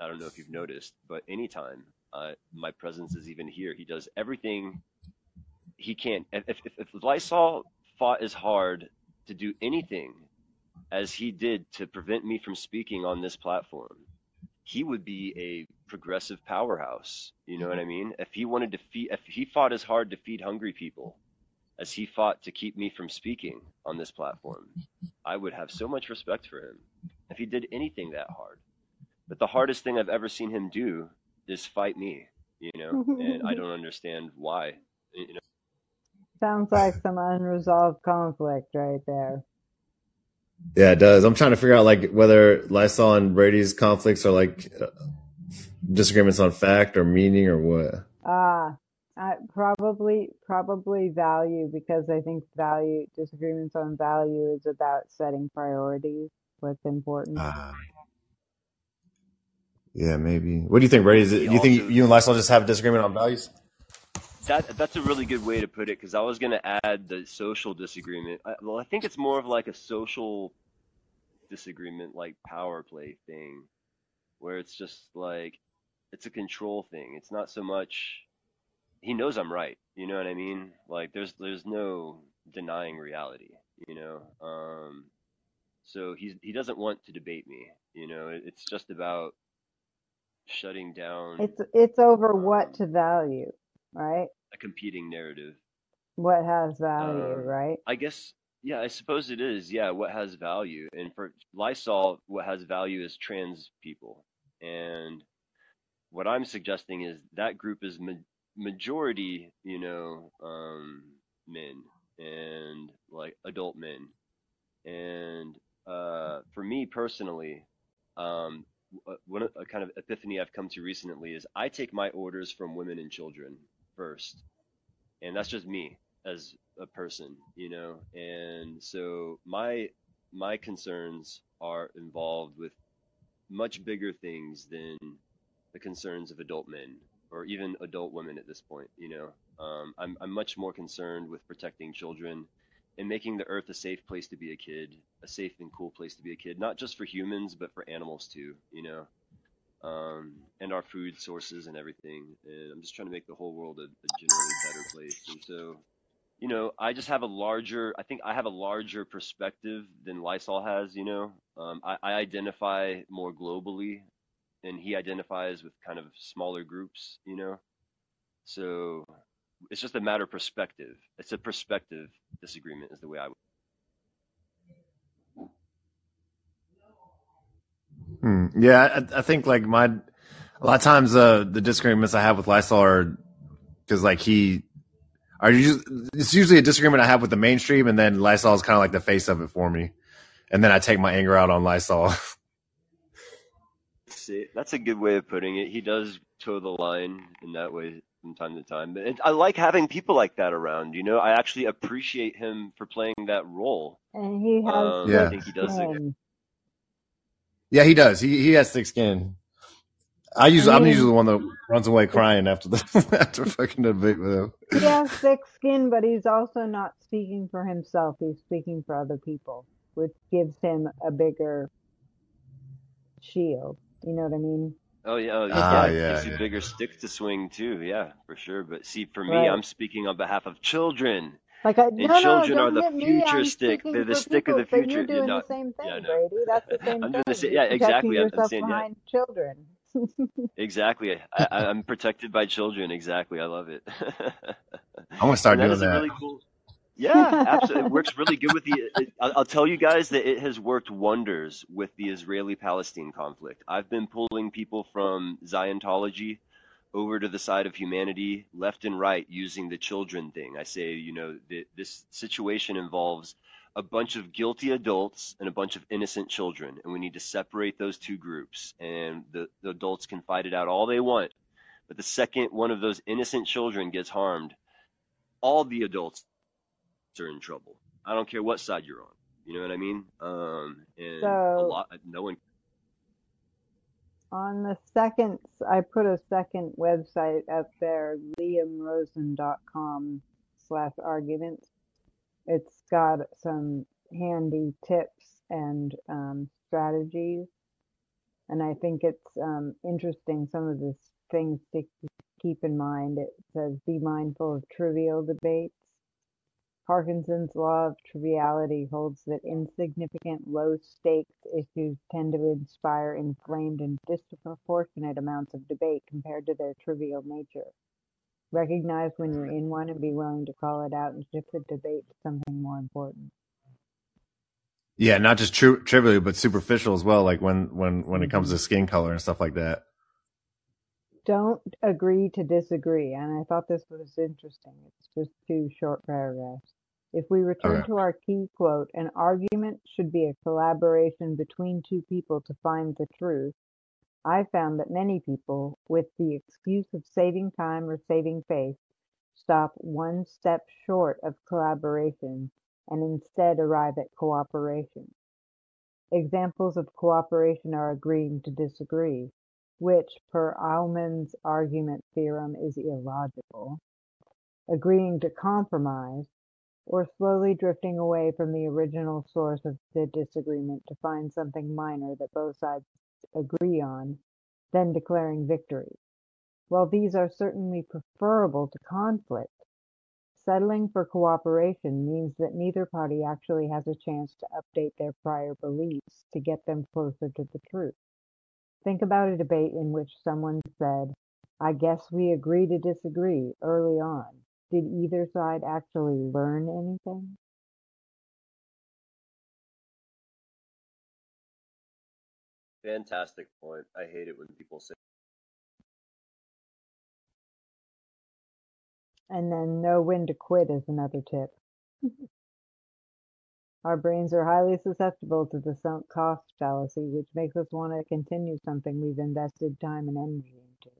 I don't know if you've noticed, but anytime uh, my presence is even here, he does everything he can. If, if, if Lysol fought as hard to do anything as he did to prevent me from speaking on this platform, he would be a progressive powerhouse. You know what I mean? If he wanted to feed, if he fought as hard to feed hungry people as he fought to keep me from speaking on this platform, I would have so much respect for him if he did anything that hard. But the hardest thing I've ever seen him do is fight me, you know, and I don't understand why. You know, Sounds like some unresolved conflict right there. Yeah, it does. I'm trying to figure out like whether Lysol and Brady's conflicts are like uh, disagreements on fact or meaning or what. Ah, I probably probably value because I think value disagreements on value is about setting priorities. What's important? Uh, yeah, maybe. What do you think, Brady? Is it, He do you think also- you and Lysol just have a disagreement on values? That that's a really good way to put it because I was gonna add the social disagreement. I, well, I think it's more of like a social disagreement, like power play thing, where it's just like it's a control thing. It's not so much he knows I'm right. You know what I mean? Like there's there's no denying reality. You know, um, so he's he doesn't want to debate me. You know, it, it's just about shutting down It's it's over what to value, right? a competing narrative. What has value, Um, right? I guess, yeah, I suppose it is. Yeah, what has value? And for Lysol, what has value is trans people. And what I'm suggesting is that group is ma- majority, you know, um, men and like adult men. And uh, for me personally, um, one of- a kind of epiphany I've come to recently is I take my orders from women and children first, and that's just me as a person, you know. And so my my concerns are involved with much bigger things than the concerns of adult men or even adult women at this point. You know, um, I'm I'm much more concerned with protecting children and making the earth a safe place to be a kid, a safe and cool place to be a kid, not just for humans but for animals too. You know, um, and our food sources and everything. And I'm just trying to make the whole world a, a generally better place. And so, you know, I just have a larger, I think I have a larger perspective than Lysol has, you know. Um, I, I identify more globally and he identifies with kind of smaller groups, you know. So it's just a matter of perspective. It's a perspective disagreement, is the way I would. Hmm. Yeah, I, I think like my a lot of times uh, the disagreements I have with Lysol are because like he are usually, it's usually a disagreement I have with the mainstream, and then Lysol is kind of like the face of it for me, and then I take my anger out on Lysol. See, that's a good way of putting it. He does toe the line in that way from time to time. But it, I like having people like that around. You know, I actually appreciate him for playing that role. And he has Um, Yeah. I think he does. A, skin. yeah, he does. He he has thick skin. I usually I I'm mean- usually the one that runs away crying after the after fucking debate with him. He has thick skin, but he's also not speaking for himself. He's speaking for other people, which gives him a bigger shield. You know what I mean? oh yeah, oh, Ah, yeah, it yeah, gives you yeah. a bigger stick to swing too. Yeah, for sure. But see, for me, Right. I'm speaking on behalf of children. Like, I, And no, children no, are the future stick. They're the for stick of the people, but future. You're You're not- the same thing, yeah, I know. Brady. That's the same I'm thing. doing the same- yeah, exactly. I'm- I'm yourself saying, yeah. behind children. Exactly. I, I- I'm protected by children. Exactly. I love it. I'm gonna start And doing that is that. really cool. Yeah, absolutely. It works really good with the. It, I'll I'll tell you guys that it has worked wonders with the Israeli-Palestine conflict. I've been pulling people from Ziontology over to the side of humanity, left and right, using the children thing. I say, you know, th- this situation involves a bunch of guilty adults and a bunch of innocent children, and we need to separate those two groups. And the, the adults can fight it out all they want, but the second one of those innocent children gets harmed, all the adults are in trouble. I don't care what side you're on. You know what I mean? Um, and a So- lot, no one. On the second, I put a second website up there, liamrosen.com slash arguments. It's got some handy tips and um, strategies. And I think it's um, interesting, some of the things to keep in mind. It says, be mindful of trivial debates. Parkinson's law of triviality holds that insignificant, low stakes issues tend to inspire inflamed and disproportionate amounts of debate compared to their trivial nature. Recognize when you're in one and be willing to call it out and shift the debate to something more important. Yeah, not just tri- trivial, but superficial as well. Like when when when it comes to mm-hmm. skin color and stuff like that. Don't agree to disagree. And I thought this was interesting. It's just two short paragraphs. If we return Okay. to our key quote, an argument should be a collaboration between two people to find the truth. I found that many people, with the excuse of saving time or saving face, stop one step short of collaboration and instead arrive at cooperation. Examples of cooperation are agreeing to disagree, which, per Aumann's agreement theorem, is illogical, agreeing to compromise, or slowly drifting away from the original source of the disagreement to find something minor that both sides agree on, then declaring victory. While these are certainly preferable to conflict, settling for cooperation means that neither party actually has a chance to update their prior beliefs to get them closer to the truth. Think about a debate in which someone said, I guess we agree to disagree early on. Did either side actually learn anything? Fantastic point. I hate it when people say. And then know when to quit is another tip. Our brains are highly susceptible to the sunk cost fallacy, which makes us want to continue something we've invested time and energy into.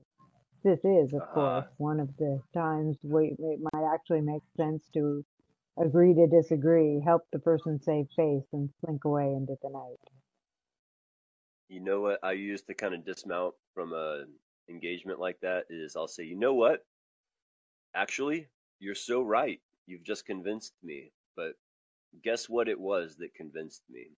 This is, of Ah. course, one of the times we, it might actually make sense to agree to disagree, help the person save face, and slink away into the night. You know what I use to kind of dismount from a engagement like that is I'll say, you know what? Actually, you're so right. You've just convinced me. But guess what it was that convinced me?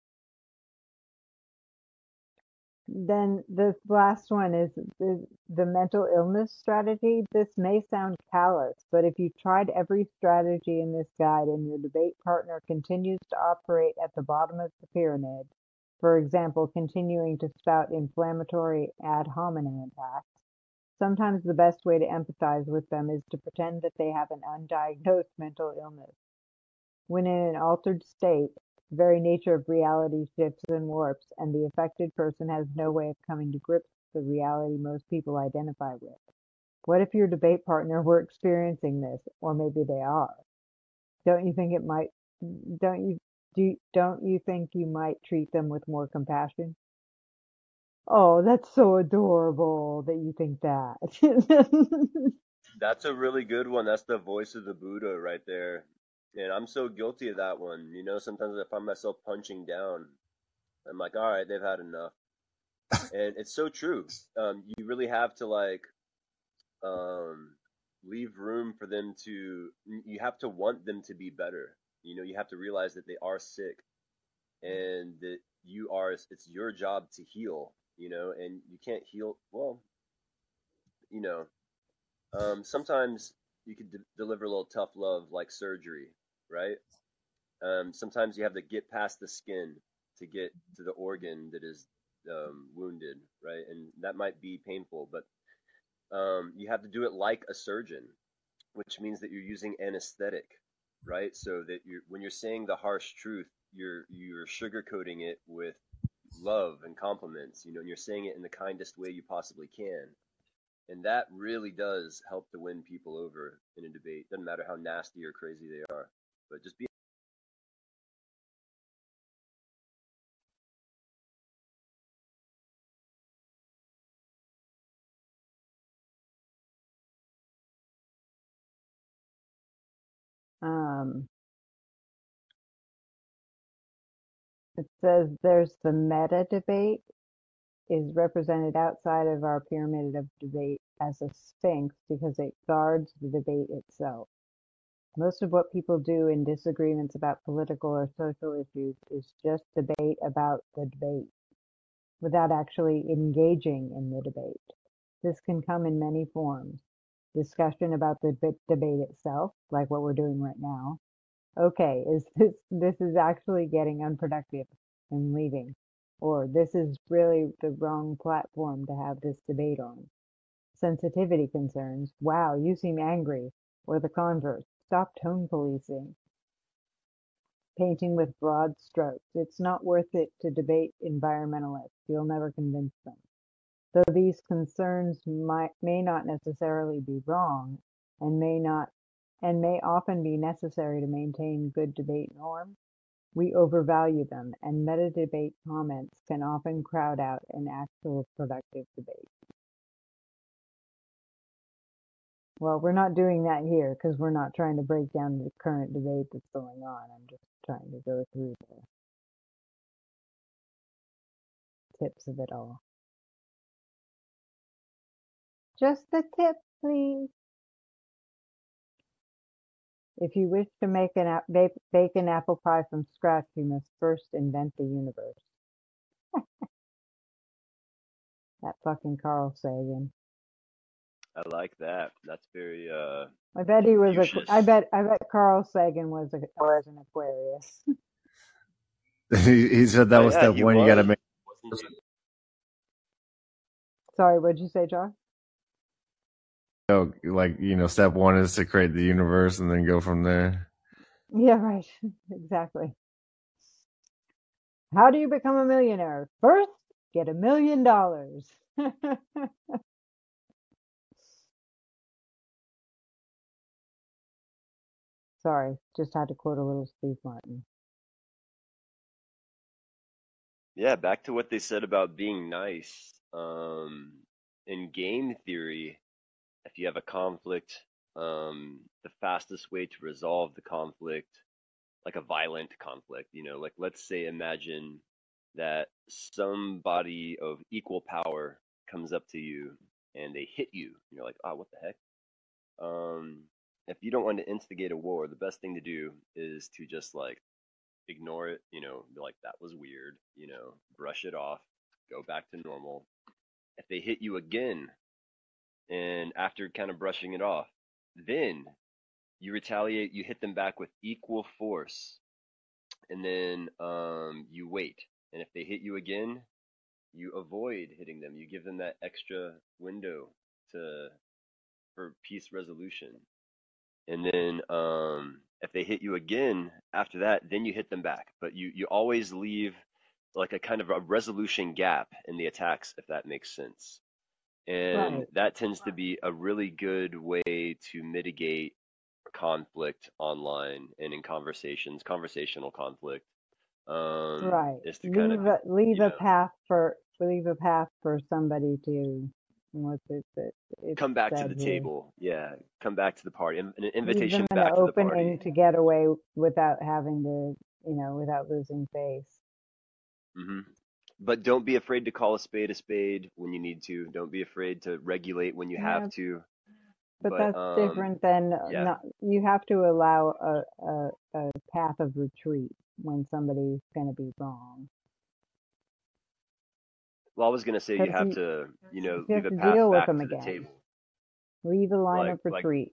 Then the last one is the, the mental illness strategy. This may sound callous, but if you tried every strategy in this guide and your debate partner continues to operate at the bottom of the pyramid, for example, continuing to spout inflammatory ad hominem attacks, sometimes the best way to empathize with them is to pretend that they have an undiagnosed mental illness. When in an altered state, very nature of reality shifts and warps, and the affected person has no way of coming to grips with the reality most people identify with. What if your debate partner were experiencing this, or maybe they are? Don't you think it might? Don't you do? Don't you think you might treat them with more compassion? Oh, that's so adorable that you think that. That's a really good one. That's the voice of the Buddha right there. And I'm so guilty of that one. You know, sometimes I find myself punching down. I'm like, all right, they've had enough. and it's so true. Um, you really have to like um, leave room for them to. You have to want them to be better. You know, you have to realize that they are sick, and that you are. It's your job to heal. You know, and you can't heal. Well, you know, um, sometimes you could de- deliver a little tough love like surgery, right? Um, sometimes you have to get past the skin to get to the organ that is um, wounded, right? And that might be painful, but um, you have to do it like a surgeon, which means that you're using anesthetic, right? So that you when you're saying the harsh truth, you're you're sugarcoating it with love and compliments, you know, and you're saying it in the kindest way you possibly can. And that really does help to win people over in a debate. Doesn't matter how nasty or crazy they are, but just be. um, it says there's the meta debate is represented outside of our pyramid of debate as a sphinx because it guards the debate itself. Most of what people do in disagreements about political or social issues is just debate about the debate without actually engaging in the debate. This can come in many forms. Discussion about the debate itself, like what we're doing right now. Okay, is this this is actually getting unproductive and leaving or this is really the wrong platform to have this debate on. Sensitivity concerns, wow, you seem angry, or the converse, stop tone policing. Painting with broad strokes, it's not worth it to debate environmentalists, you'll never convince them. Though these concerns might, may not necessarily be wrong, and may not and may often be necessary to maintain good debate norms, we overvalue them, and meta-debate comments can often crowd out an actual productive debate. Well, we're not doing that here because we're not trying to break down the current debate that's going on. I'm just trying to go through the tips of it all. Just the tip, please. If you wish to make an bake, bake an apple pie from scratch, you must first invent the universe. that fucking Carl Sagan. I like that. That's very. uh I bet he was a. I bet. I bet Carl Sagan was a was an Aquarius. he, he said that oh, was yeah, step one. Was. You got to make. Sorry, what'd you say, Josh? know, like you know, step one is to create the universe and then go from there. Yeah, right. exactly. How do you become a millionaire? First, get a million dollars. Sorry, just had to quote a little Steve Martin. Yeah, back to what they said about being nice. Um, in game theory, if you have a conflict, um, the fastest way to resolve the conflict, like a violent conflict, you know, like let's say imagine that somebody of equal power comes up to you and they hit you. You're like, oh, what the heck? Um, if you don't want to instigate a war, the best thing to do is to just like ignore it, you know, be like, that was weird, you know, brush it off go back to normal. If they hit you again, and after kind of brushing it off, then you retaliate, you hit them back with equal force, and then um, you wait. And if they hit you again, you avoid hitting them. You give them that extra window to for peace resolution. And then um, if they hit you again after that, then you hit them back. But you you always leave like a kind of a resolution gap in the attacks, if that makes sense. And Right. that tends to be a really good way to mitigate conflict online and in conversations, conversational conflict. Um, Right. is to kind Leave of, a leave a know, path for leave a path for somebody to what's it come back to the here. table. Yeah, come back to the party. An invitation back to the opening party. to get away without having to, you know, without losing face. hmm But don't be afraid to call a spade a spade when you need to. Don't be afraid to regulate when you Yeah, have to. but But that's um, different than yeah, not. You have to allow a a, a path of retreat when somebody's going to be wrong. Well, I was gonna say you have to, you know, you leave have a to path deal with back them to the again. table. Leave a line of like, retreat.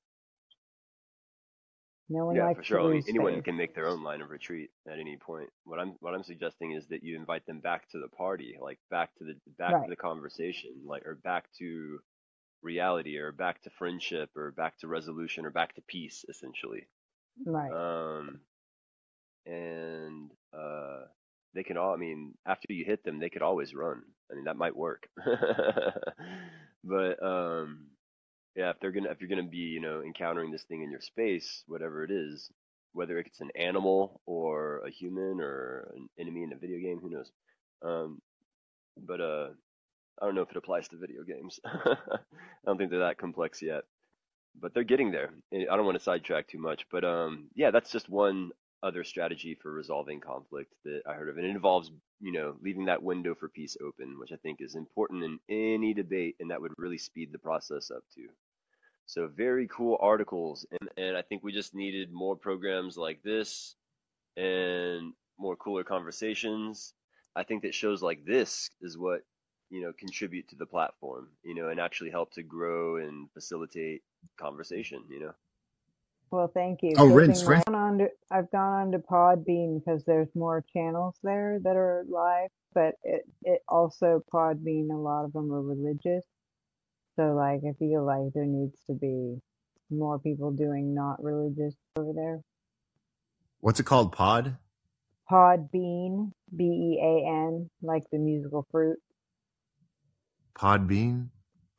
No one yeah, likes for sure. Mean, lose anyone can make their own line of retreat at any point. What I'm, what I'm suggesting is that you invite them back to the party, like back to the, back to Right. the conversation, like, or back to reality, or back to friendship, or back to resolution, or back to peace, essentially. Right. Um, and uh, they can all. I mean, after you hit them, they could always run. I mean, that might work. but um, yeah, if they're gonna, if you're gonna be, you know, encountering this thing in your space, whatever it is, whether it's an animal or a human or an enemy in a video game, who knows? Um, but uh, I don't know if it applies to video games. I don't think they're that complex yet but they're getting there. I don't want to sidetrack too much, but um, yeah, that's just one other strategy for resolving conflict that I heard of, and it involves you know leaving that window for peace open, which I think is important in any debate, and that would really speed the process up too. So very cool articles, and and I think we just needed more programs like this, and more cooler conversations. I think that shows like this is what you know contribute to the platform, you know, and actually help to grow and facilitate conversation, you know. Well, thank you. Oh, Good rinse, thing rinse. I've gone on to, I've gone on to Podbean because there's more channels there that are live, but it, it also Podbean, a lot of them are religious. So like I feel like there needs to be more people doing not religious over there. What's it called? Pod? Podbean, B E A N, like the musical fruit. Podbean?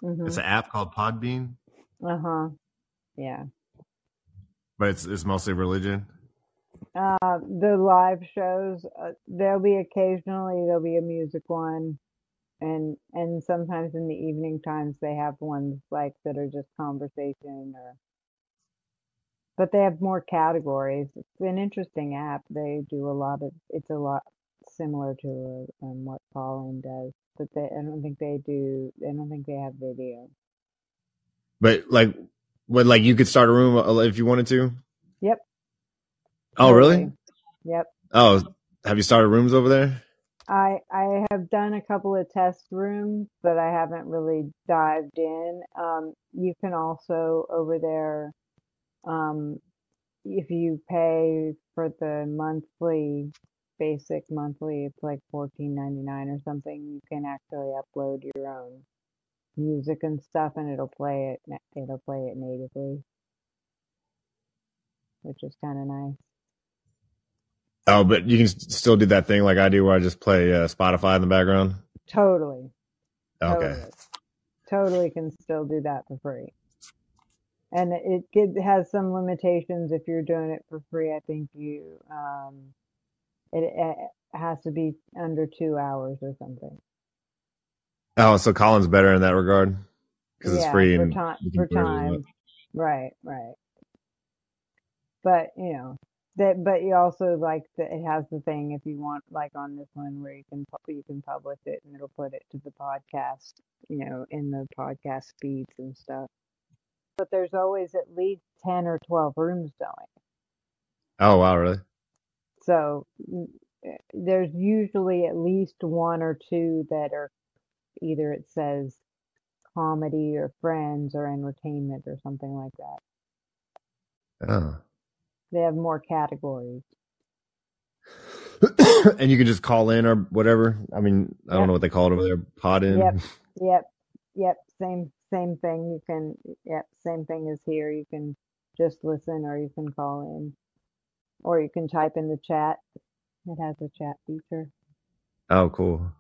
hmm It's an app called Podbean, Uh-huh. Yeah. But it's it's mostly religion. Uh, the live shows, uh, there'll be occasionally there'll be a music one, and and sometimes in the evening times they have ones like that are just conversation or, but they have more categories. It's an interesting app. They do a lot of, it's a lot similar to um, what Pauline does, but they, I don't think they do, I don't think they have video. But like, what like you could start a room uh, if you wanted to. Yep, Oh, really? Yep. Oh, have you started rooms over there? I I have done a couple of test rooms, but I haven't really dived in. Um, you can also over there, um, if you pay for the monthly, basic monthly, it's like fourteen ninety nine or something. You can actually upload your own music and stuff, and it'll play it. na- It'll play it natively, which is kind of nice. Oh, but you can still do that thing like I do, where I just play uh, Spotify in the background. Totally. Okay. Totally. Totally can still do that for free. And it get, has some limitations if you're doing it for free. I think you, um, it, it has to be under two hours or something. Oh, so Callin's better in that regard because it's free for and time, for time. Right, right. But, you know, that, but you also like that it has the thing if you want, like on this one where you can, you can publish it and it'll put it to the podcast, you know, in the podcast feeds and stuff. But there's always at least 10 or 12 rooms going. Oh wow, really? So mm, there's usually at least one or two that are either it says comedy or friends or entertainment or something like that. Oh. They have more categories. and you can just call in or whatever. I mean, I don't know what they call it over there. Pod in. Yep. Yep. Yep. Same same thing. You can yep, same thing as here. You can just listen or you can call in. Or you can type in the chat. It has a chat feature. Oh, cool.